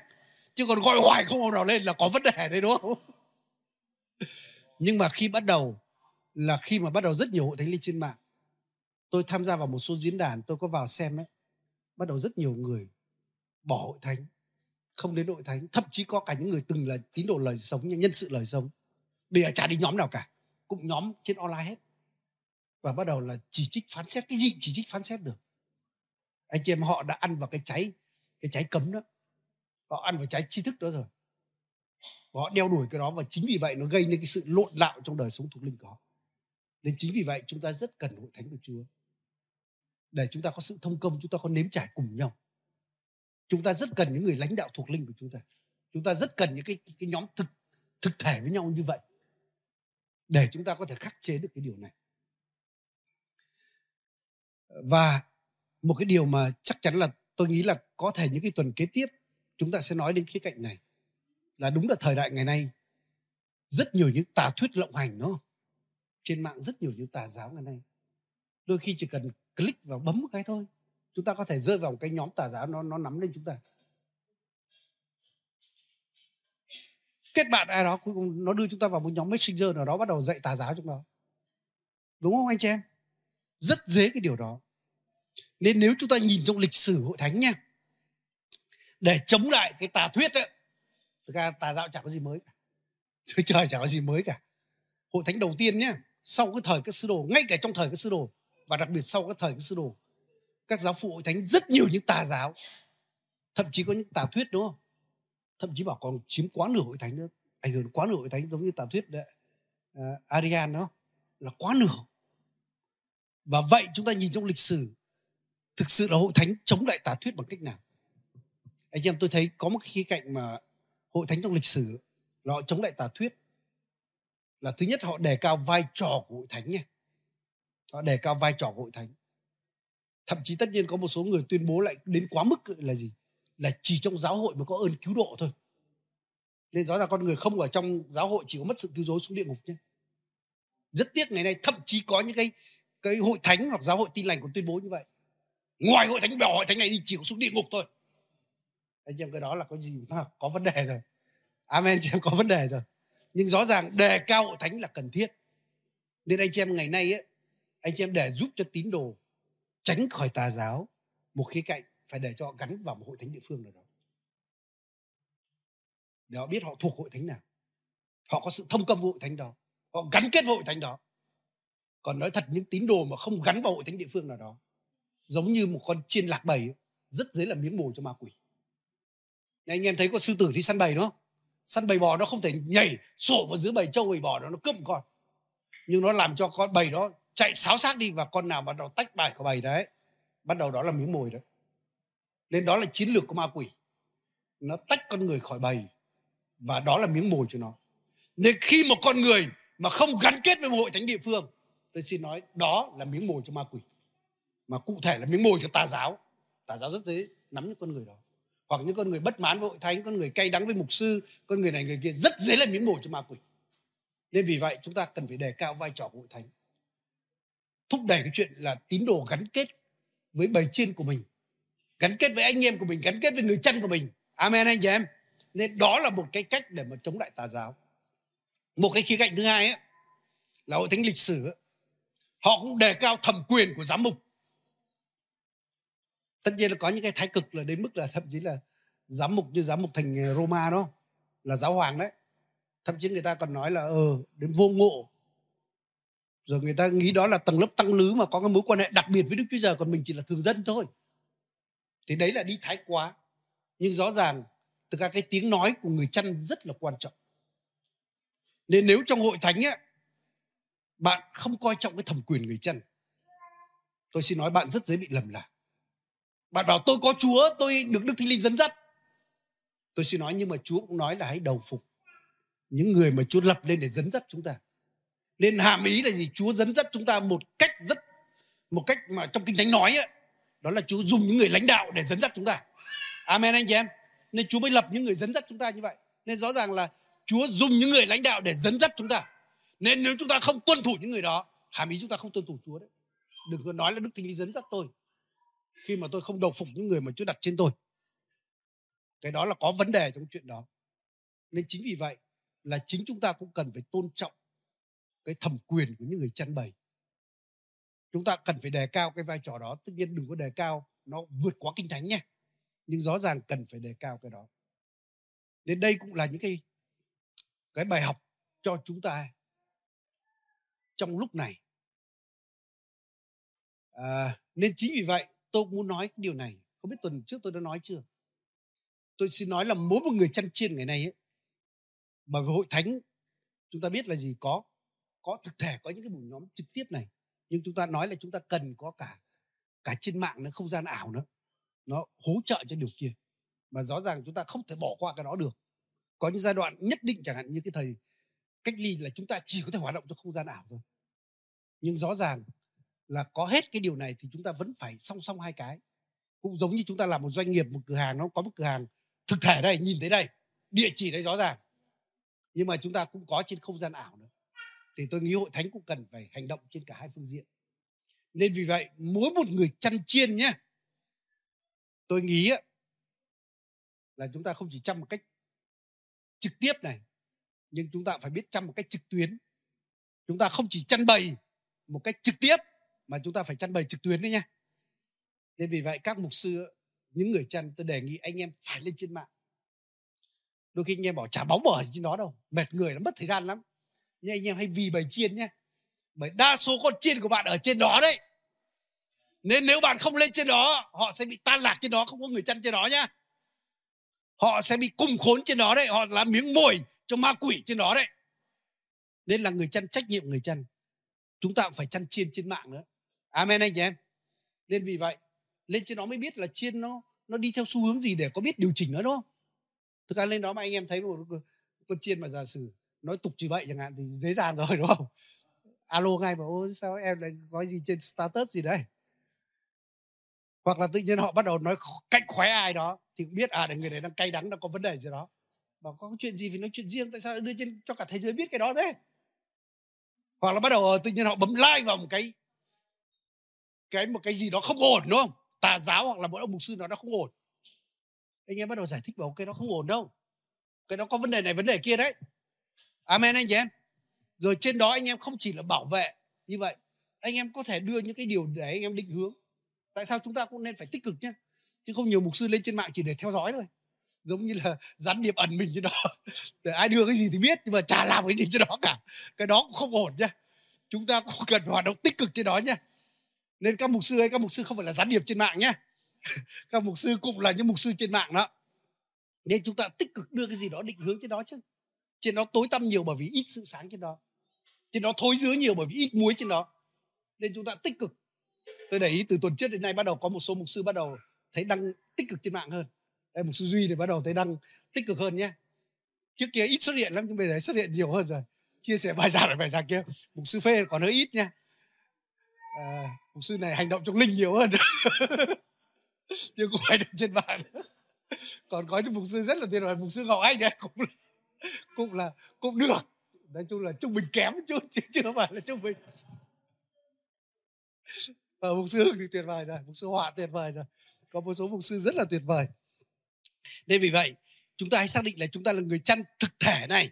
Chứ còn gọi hoài không ông nào lên là có vấn đề đấy, đúng không? Nhưng mà khi bắt đầu, là khi mà bắt đầu rất nhiều hội thánh linh trên mạng, tôi tham gia vào một số diễn đàn, tôi có vào xem ấy, bắt đầu rất nhiều người bỏ hội thánh, không đến hội thánh. Thậm chí có cả những người từng là tín đồ lời sống nhân sự lời sống. Bây giờ chả đi nhóm nào cả, cũng nhóm trên online hết. Và bắt đầu là chỉ trích phán xét, cái gì chỉ trích phán xét được anh chị em họ đã ăn vào cái cháy cái cháy cấm đó. Họ ăn vào cháy tri thức đó rồi. Họ đeo đuổi cái đó và chính vì vậy nó gây nên cái sự lộn lạo trong đời sống thuộc linh của họ. Nên chính vì vậy chúng ta rất cần hội thánh của Chúa. Để chúng ta có sự thông công, chúng ta có nếm trải cùng nhau. Chúng ta rất cần những người lãnh đạo thuộc linh của chúng ta. Chúng ta rất cần những cái cái nhóm thực thực thể với nhau như vậy. Để chúng ta có thể khắc chế được cái điều này. Và một cái điều mà chắc chắn là tôi nghĩ là có thể những cái tuần kế tiếp chúng ta sẽ nói đến khía cạnh này. Là đúng là thời đại ngày nay, rất nhiều những tà thuyết lộng hành đó trên mạng rất nhiều những tà giáo ngày nay. Đôi khi chỉ cần click vào bấm một cái thôi, chúng ta có thể rơi vào một cái nhóm tà giáo nó nó nắm lên chúng ta. Kết bạn ai đó, cuối cùng nó đưa chúng ta vào một nhóm messenger nào đó bắt đầu dạy tà giáo trong đó. Đúng không anh chị em? Rất dễ cái điều đó nên nếu chúng ta nhìn trong lịch sử hội thánh nha để chống lại cái tà thuyết ấy thực ra tà giáo chẳng có gì mới cả. Dưới trời chẳng có gì mới cả. Hội thánh đầu tiên nhé sau cái thời các sứ đồ ngay cả trong thời các sứ đồ và đặc biệt sau cái thời các sứ đồ các giáo phụ hội thánh rất nhiều những tà giáo. Thậm chí có những tà thuyết đúng không? Thậm chí bảo còn chiếm quá nửa hội thánh nữa. Ảnh hưởng quá nửa hội thánh giống như tà thuyết đấy, uh, Arian đó là quá nửa. Và vậy chúng ta nhìn trong lịch sử thực sự là hội thánh chống lại tà thuyết bằng cách nào? Anh em, tôi thấy có một cái khía cạnh mà hội thánh trong lịch sử, là họ chống lại tà thuyết. Là thứ nhất, họ đề cao vai trò của hội thánh nha. Họ đề cao vai trò của hội thánh. Thậm chí tất nhiên có một số người tuyên bố lại đến quá mức là gì? Là chỉ trong giáo hội mới có ơn cứu độ thôi. Nên rõ ràng con người không ở trong giáo hội chỉ có mất sự cứu rỗi xuống địa ngục nhé. Rất tiếc ngày nay thậm chí có những cái cái hội thánh hoặc giáo hội tin lành còn tuyên bố như vậy ngoài hội thánh bèo hội thánh này đi chịu xuống địa ngục thôi. Anh em, cái đó là có gì mà có vấn đề rồi. Amen, chị em, có vấn đề rồi. Nhưng rõ ràng đề cao hội thánh là cần thiết. Nên anh chị em, ngày nay ấy, anh chị em để giúp cho tín đồ tránh khỏi tà giáo, một khía cạnh phải để cho họ gắn vào một hội thánh địa phương nào đó. Để họ biết họ thuộc hội thánh nào. Họ có sự thông công với hội thánh đó. Họ gắn kết với hội thánh đó. Còn nói thật, những tín đồ mà không gắn vào hội thánh địa phương nào đó giống như một con chiên lạc bầy rất dễ là miếng mồi cho ma quỷ. Này, anh em thấy con sư tử đi săn bầy đó săn bầy bò nó không thể nhảy, sổ vào giữa bầy, trâu bầy bò đó, nó cướp một con. Nhưng nó làm cho con bầy đó chạy sáo xác đi và con nào bắt đầu tách bài của bầy đấy, bắt đầu đó là miếng mồi đấy. nên đó là chiến lược của ma quỷ. Nó tách con người khỏi bầy và đó là miếng mồi cho nó. Nên khi một con người mà không gắn kết với một hội thánh địa phương, tôi xin nói đó là miếng mồi cho ma quỷ mà cụ thể là miếng mồi cho tà giáo. Tà giáo rất dễ nắm những con người đó. Hoặc những con người bất mãn với hội thánh con người cay đắng với mục sư con người này người kia rất dễ là miếng mồi cho ma quỷ. Nên vì vậy chúng ta cần phải đề cao vai trò của hội thánh. Thúc đẩy cái chuyện là tín đồ gắn kết với bầy chiên của mình gắn kết với anh em của mình gắn kết với người chân của mình. Amen anh chị em. Nên đó là một cái cách để mà chống lại tà giáo. Một cái khía cạnh thứ hai ấy, là hội thánh lịch sử ấy, họ cũng đề cao thẩm quyền của giám mục tất nhiên là có những cái thái cực là đến mức là thậm chí là giám mục như giám mục thành ờ, Roma đó là giáo hoàng đấy. Thậm chí người ta còn nói là ờ đến vô ngộ. Rồi người ta nghĩ đó là tầng lớp tăng lứ mà có cái mối quan hệ đặc biệt với Đức Chúa Trời còn mình chỉ là thường dân thôi. Thì đấy là đi thái quá. Nhưng rõ ràng tất cả cái tiếng nói của người chăn rất là quan trọng. Nên nếu trong hội thánh ấy, bạn không coi trọng cái thẩm quyền người chăn tôi xin nói bạn rất dễ bị lầm lạc bạn bảo tôi có chúa tôi được đức thánh linh dẫn dắt. Tôi xin nói nhưng mà chúa cũng nói là hãy đầu phục những người mà chúa lập lên để dẫn dắt chúng ta. Nên hàm ý là gì? Chúa dẫn dắt chúng ta một cách rất một cách mà trong kinh thánh nói ấy, đó là chúa dùng những người lãnh đạo để dẫn dắt chúng ta. Amen anh chị em. Nên chúa mới lập những người dẫn dắt chúng ta như vậy. Nên rõ ràng là chúa dùng những người lãnh đạo để dẫn dắt chúng ta. Nên nếu chúng ta không tuân thủ những người đó hàm ý chúng ta không tuân thủ chúa đấy. Đừng có nói là đức thánh linh dẫn dắt tôi khi mà tôi không đầu phục những người mà Chúa đặt trên tôi. Cái đó là có vấn đề trong chuyện đó. Nên chính vì vậy là chính chúng ta cũng cần phải tôn trọng cái thẩm quyền của những người chăn bày. Chúng ta cần phải đề cao cái vai trò đó. Tất nhiên đừng có đề cao nó vượt quá kinh thánh nhé. Nhưng rõ ràng cần phải đề cao cái đó. Nên đây cũng là những cái cái bài học cho chúng ta trong lúc này. À, nên chính vì vậy tôi muốn nói cái điều này. Không biết tuần trước tôi đã nói chưa? Tôi xin nói là mỗi một người chăn chiên ngày nay ấy bởi vì hội thánh, chúng ta biết là gì? Có có thực thể, có những cái buổi nhóm trực tiếp này. Nhưng chúng ta nói là chúng ta cần có cả cả trên mạng nữa, không gian ảo nữa. Nó hỗ trợ cho điều kia. Mà rõ ràng chúng ta không thể bỏ qua cái đó được. Có những giai đoạn nhất định chẳng hạn như cái thời, cách ly là chúng ta chỉ có thể hoạt động trong không gian ảo thôi. Nhưng rõ ràng là có hết cái điều này thì chúng ta vẫn phải song song hai cái. Cũng giống như chúng ta làm một doanh nghiệp, một cửa hàng, nó có một cửa hàng thực thể đây, nhìn thấy đây, địa chỉ đây rõ ràng. Nhưng mà chúng ta cũng có trên không gian ảo nữa. Thì tôi nghĩ hội thánh cũng cần phải hành động trên cả hai phương diện. Nên vì vậy, mỗi một người chăn chiên nhé, tôi nghĩ là chúng ta không chỉ chăm một cách trực tiếp này, nhưng chúng ta phải biết chăm một cách trực tuyến. Chúng ta không chỉ chăn bày một cách trực tiếp mà chúng ta phải chăn bày trực tuyến đấy nha. Nên vì vậy các mục sư, những người chăn, tôi đề nghị anh em phải lên trên mạng. Đôi khi anh em bảo chả bóng bỏ gì trên đó đâu, mệt người lắm, mất thời gian lắm. Nhưng anh em hay vì bày chiên nhé bởi đa số con chiên của bạn ở trên đó đấy. Nên nếu bạn không lên trên đó, họ sẽ bị tan lạc trên đó, không có người chăn trên đó nhá. Họ sẽ bị cung khốn trên đó đấy, họ là miếng mồi cho ma quỷ trên đó đấy. Nên là người chăn trách nhiệm người chăn. Chúng ta cũng phải chăn chiên trên mạng nữa amen anh chị em. Nên vì vậy, lên trên đó mới biết là chiên nó nó đi theo xu hướng gì để có biết điều chỉnh nó, đúng không? Thực ra lên đó mà anh em thấy một con chiên mà giả sử nói tục chỉ vậy chẳng hạn thì dễ dàng rồi, đúng không? Alo ngay mà ô, sao em lại có gì trên status gì đấy? Hoặc là tự nhiên họ bắt đầu nói cách khóe ai đó thì cũng biết à người này đang cay đắng, đang có vấn đề gì đó. Mà có chuyện gì phải nói chuyện riêng, tại sao đưa trên, cho cả thế giới biết cái đó thế? Hoặc là bắt đầu tự nhiên họ bấm like vào một cái cái một cái gì đó không ổn, đúng không? Tà giáo hoặc là mỗi ông mục sư nào đó không ổn. Anh em bắt đầu giải thích bảo cái đó không ổn đâu. Cái đó có vấn đề này, vấn đề kia đấy. Amen anh chị em. Rồi trên đó anh em không chỉ là bảo vệ như vậy, anh em có thể đưa những cái điều để anh em định hướng. Tại sao chúng ta cũng nên phải tích cực nhé chứ không nhiều mục sư lên trên mạng chỉ để theo dõi thôi. Giống như là gián điệp ẩn mình trên đó. Để ai đưa cái gì thì biết, nhưng mà chả làm cái gì trên đó cả. Cái đó cũng không ổn nhá. Chúng ta cũng cần hoạt động tích cực trên đó nhá nên các mục sư ấy các mục sư không phải là gián điệp trên mạng nhé. Các mục sư cũng là những mục sư trên mạng đó. Nên chúng ta tích cực đưa cái gì đó định hướng trên đó chứ. Trên đó tối tăm nhiều bởi vì ít sự sáng trên đó. Trên đó thối dứa nhiều bởi vì ít muối trên đó. Nên chúng ta tích cực. Tôi để ý từ tuần trước đến nay bắt đầu có một số mục sư bắt đầu thấy đăng tích cực trên mạng hơn. Đây mục sư duy thì bắt đầu thấy đăng tích cực hơn nhé. Trước kia ít xuất hiện lắm nhưng bây giờ xuất hiện nhiều hơn rồi. Chia sẻ bài giảng ở bài giảng kia. Mục sư phê còn hơi ít nha à, mục sư này hành động trong linh nhiều hơn. Nhưng cũng phải được trên mạng còn có những mục sư rất là tuyệt vời, mục sư ngọc anh ấy cũng cũng là cũng được. Nói chung là trung bình kém chút chứ chưa phải là trung bình. Và mục sư thì tuyệt vời rồi, mục sư họa tuyệt vời rồi. Có một số mục sư rất là tuyệt vời. Nên vì vậy, chúng ta hãy xác định là chúng ta là người chăn thực thể này.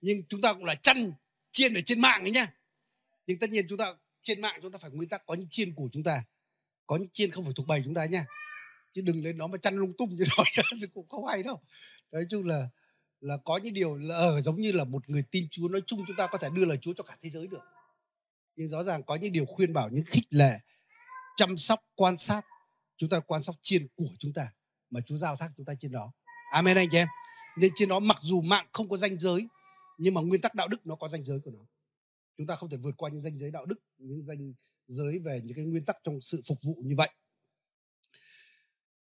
Nhưng chúng ta cũng là chăn chiên ở trên mạng ấy nhá. Nhưng tất nhiên chúng ta trên mạng chúng ta phải nguyên tắc có những chiên của chúng ta, có những chiên không phải thuộc bầy chúng ta nha. Chứ đừng lên đó mà chăn lung tung như đó thì cũng không hay đâu. Nói chung là là có những điều là ở giống như là một người tin Chúa nói chung chúng ta có thể đưa lời Chúa cho cả thế giới được. Nhưng rõ ràng có những điều khuyên bảo, những khích lệ, chăm sóc, quan sát, chúng ta quan sát chiên của chúng ta mà Chúa giao thác chúng ta trên đó. Amen anh chị em. Nên trên đó mặc dù mạng không có danh giới, nhưng mà nguyên tắc đạo đức nó có danh giới của nó chúng ta không thể vượt qua những danh giới đạo đức những danh giới về những cái nguyên tắc trong sự phục vụ như vậy.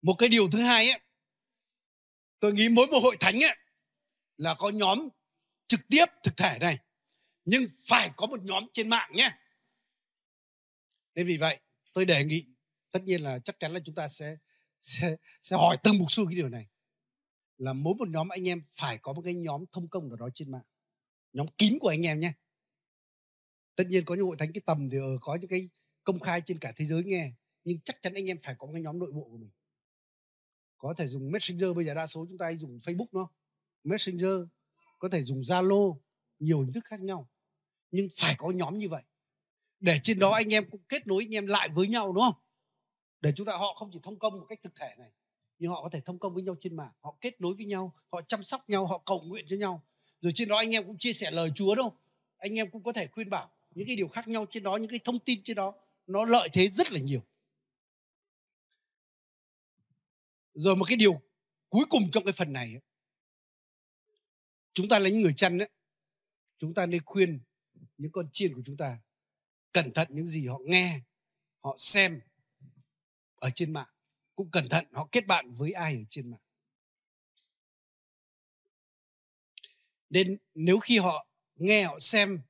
Một cái điều thứ hai ấy tôi nghĩ mỗi một hội thánh ấy là có nhóm trực tiếp thực thể này nhưng phải có một nhóm trên mạng nhé. Nên vì vậy tôi đề nghị tất nhiên là chắc chắn là chúng ta sẽ sẽ, sẽ hỏi từng mục sư cái điều này là mỗi một nhóm anh em phải có một cái nhóm thông công nào đó trên mạng. Nhóm kín của anh em nhé tất nhiên có những hội thánh cái tầm thì ở có những cái công khai trên cả thế giới nghe nhưng chắc chắn anh em phải có một cái nhóm nội bộ của mình. Có thể dùng messenger bây giờ đa số chúng ta hay dùng facebook nó. Messenger có thể dùng zalo nhiều hình thức khác nhau. Nhưng phải có nhóm như vậy. Để trên đó anh em cũng kết nối anh em lại với nhau đúng không? Để chúng ta họ không chỉ thông công một cách thực thể này nhưng họ có thể thông công với nhau trên mạng. Họ kết nối với nhau họ chăm sóc nhau họ cầu nguyện cho nhau. Rồi trên đó anh em cũng chia sẻ lời chúa đâu anh em cũng có thể khuyên bảo những cái điều khác nhau trên đó những cái thông tin trên đó nó lợi thế rất là nhiều. Rồi một cái điều cuối cùng trong cái phần này chúng ta là những người chăn ấy, chúng ta nên khuyên những con chiên của chúng ta cẩn thận những gì họ nghe họ xem ở trên mạng cũng cẩn thận họ kết bạn với ai ở trên mạng. Nên nếu khi họ nghe họ xem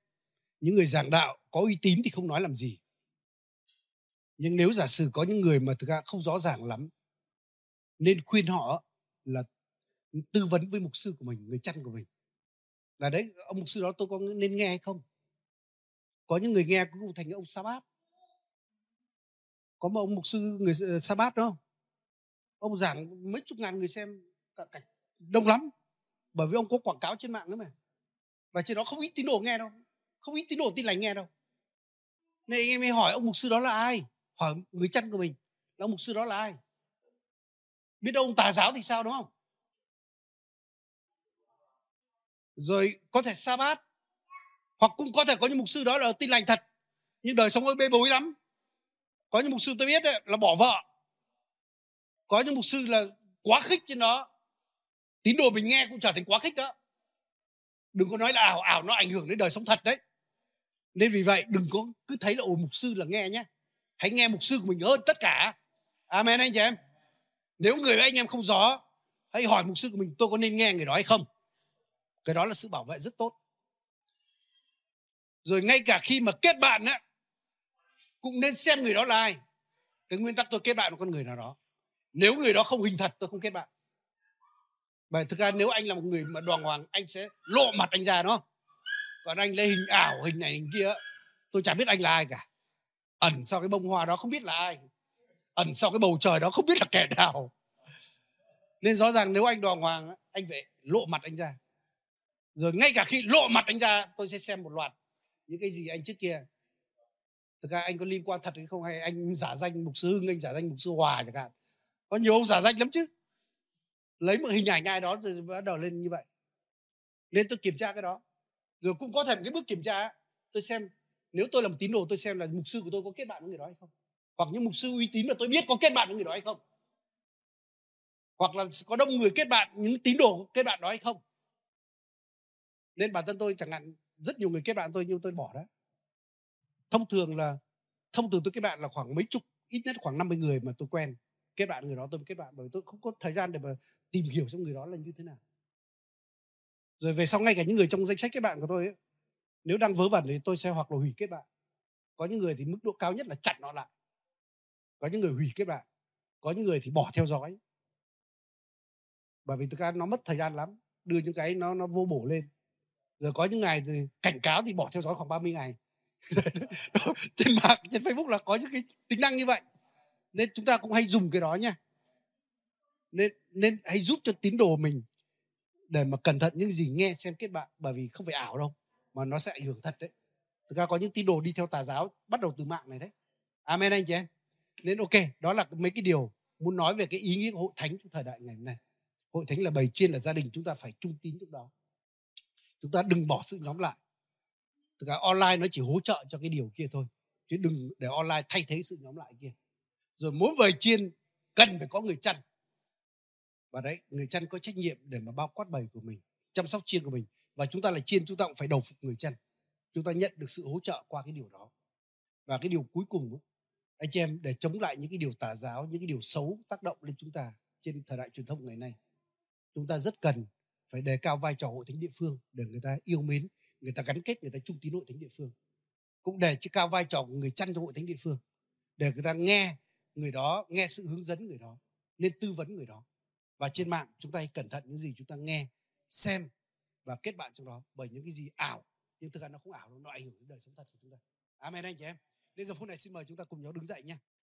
những người giảng đạo có uy tín thì không nói làm gì. Nhưng nếu giả sử có những người mà thực ra không rõ ràng lắm, nên khuyên họ là tư vấn với mục sư của mình, người chăn của mình. Là đấy, ông mục sư đó tôi có nên nghe hay không? Có những người nghe cũng thành ông sa bát. Có một ông mục sư, người sa bát đó. Ông giảng mấy chục ngàn người xem cả cảnh đông lắm. Bởi vì ông có quảng cáo trên mạng nữa mà. Và trên đó không ít tín đồ nghe đâu không ít tín đồ tin lành nghe đâu. Nên anh em mới hỏi ông mục sư đó là ai? Hỏi người chân của mình là ông mục sư đó là ai? Biết đâu ông tà giáo thì sao đúng không? Rồi có thể sa bát hoặc cũng có thể có những mục sư đó là tin lành thật nhưng đời sống hơi bê bối lắm. Có những mục sư tôi biết đấy, là bỏ vợ. Có những mục sư là quá khích trên đó. Tín đồ mình nghe cũng trở thành quá khích đó. Đừng có nói là ảo ảo nó ảnh hưởng đến đời sống thật đấy nên vì vậy, đừng có cứ thấy là, ồ, mục sư là nghe nhé hãy nghe mục sư của mình hơn tất cả. Amen, anh chị em. Nếu người anh em không rõ, hãy hỏi mục sư của mình, tôi có nên nghe người đó hay không? Cái đó là sự bảo vệ rất tốt. Rồi ngay cả khi mà kết bạn á, cũng nên xem người đó là ai. Cái nguyên tắc tôi kết bạn với con người nào đó. Nếu người đó không hình thật, tôi không kết bạn. Bởi thực ra nếu anh là một người mà đoàn hoàng, anh sẽ lộ mặt anh ra nó còn anh lấy hình ảo, hình này, hình kia, tôi chả biết anh là ai cả. Ẩn sau cái bông hoa đó không biết là ai. Ẩn sau cái bầu trời đó không biết là kẻ nào. Nên rõ ràng nếu anh đoàn hoàng anh phải lộ mặt anh ra. Rồi ngay cả khi lộ mặt anh ra, tôi sẽ xem một loạt những cái gì anh trước kia. Thực ra anh có liên quan thật hay không hay anh giả danh mục sư hưng, anh giả danh mục sư hòa chẳng hạn. Có nhiều ông giả danh lắm chứ. Lấy một hình ảnh ai đó rồi bắt đầu lên như vậy. Nên tôi kiểm tra cái đó rồi cũng có thể một cái bước kiểm tra. Tôi xem, nếu tôi là một tín đồ, tôi xem là mục sư của tôi có kết bạn với người đó hay không? Hoặc những mục sư uy tín mà tôi biết có kết bạn với người đó hay không? Hoặc là có đông người kết bạn, những tín đồ kết bạn đó hay không? Nên bản thân tôi chẳng hạn, rất nhiều người kết bạn tôi nhưng tôi bỏ đó. Thông thường là, thông thường tôi kết bạn là khoảng mấy chục, ít nhất khoảng 50 người mà tôi quen. Kết bạn người đó, tôi kết bạn bởi tôi không có thời gian để mà tìm hiểu xem người đó là như thế nào rồi về sau ngay cả những người trong danh sách kết bạn của tôi ấy, nếu đang vớ vẩn thì tôi sẽ hoặc là hủy kết bạn. Có những người thì mức độ cao nhất là chặn nó lại. Có những người hủy kết bạn có những người thì bỏ theo dõi. Bởi vì thực ra nó mất thời gian lắm đưa những cái nó nó vô bổ lên. Rồi có những ngày thì cảnh cáo thì bỏ theo dõi khoảng 30 ngày. Trên mạng trên Facebook là có những cái tính năng như vậy. Nên chúng ta cũng hay dùng cái đó nha. Nên nên hãy giúp cho tín đồ mình để mà cẩn thận những gì nghe, xem kết bạn, bởi vì không phải ảo đâu, mà nó sẽ ảnh hưởng thật đấy. Thực ra có những tín đồ đi theo tà giáo bắt đầu từ mạng này đấy. Amen anh chị em. Nên ok, đó là mấy cái điều muốn nói về cái ý nghĩa của hội thánh trong thời đại ngày hôm nay. Hội thánh là bầy chiên là gia đình, chúng ta phải trung tín lúc đó. Chúng ta đừng bỏ sự nhóm lại. Thực ra online nó chỉ hỗ trợ cho cái điều kia thôi, chứ đừng để online thay thế sự nhóm lại kia. Rồi mỗi bầy chiên cần phải có người chăn và đấy, người chăn có trách nhiệm để mà bao quát bầy của mình, chăm sóc chiên của mình. Và chúng ta là chiên, chúng ta cũng phải đầu phục người chăn. Chúng ta nhận được sự hỗ trợ qua cái điều đó. Và cái điều cuối cùng anh chị em, để chống lại những cái điều tà giáo, những cái điều xấu tác động lên chúng ta trên thời đại truyền thông ngày nay, chúng ta rất cần phải đề cao vai trò hội thánh địa phương để người ta yêu mến, người ta gắn kết, người ta trung tín hội thánh địa phương. Cũng để cao vai trò của người chăn trong hội thánh địa phương, để người ta nghe người đó, nghe sự hướng dẫn người đó, nên tư vấn người đó và trên mạng, chúng ta hãy cẩn thận những gì chúng ta nghe, xem và kết bạn trong đó bởi những cái gì ảo. Nhưng thực ra nó không ảo nó ảnh hưởng đến đời sống thật của chúng ta. Amen anh chị em. Đến giờ phút này, xin mời chúng ta cùng nhau đứng dậy nha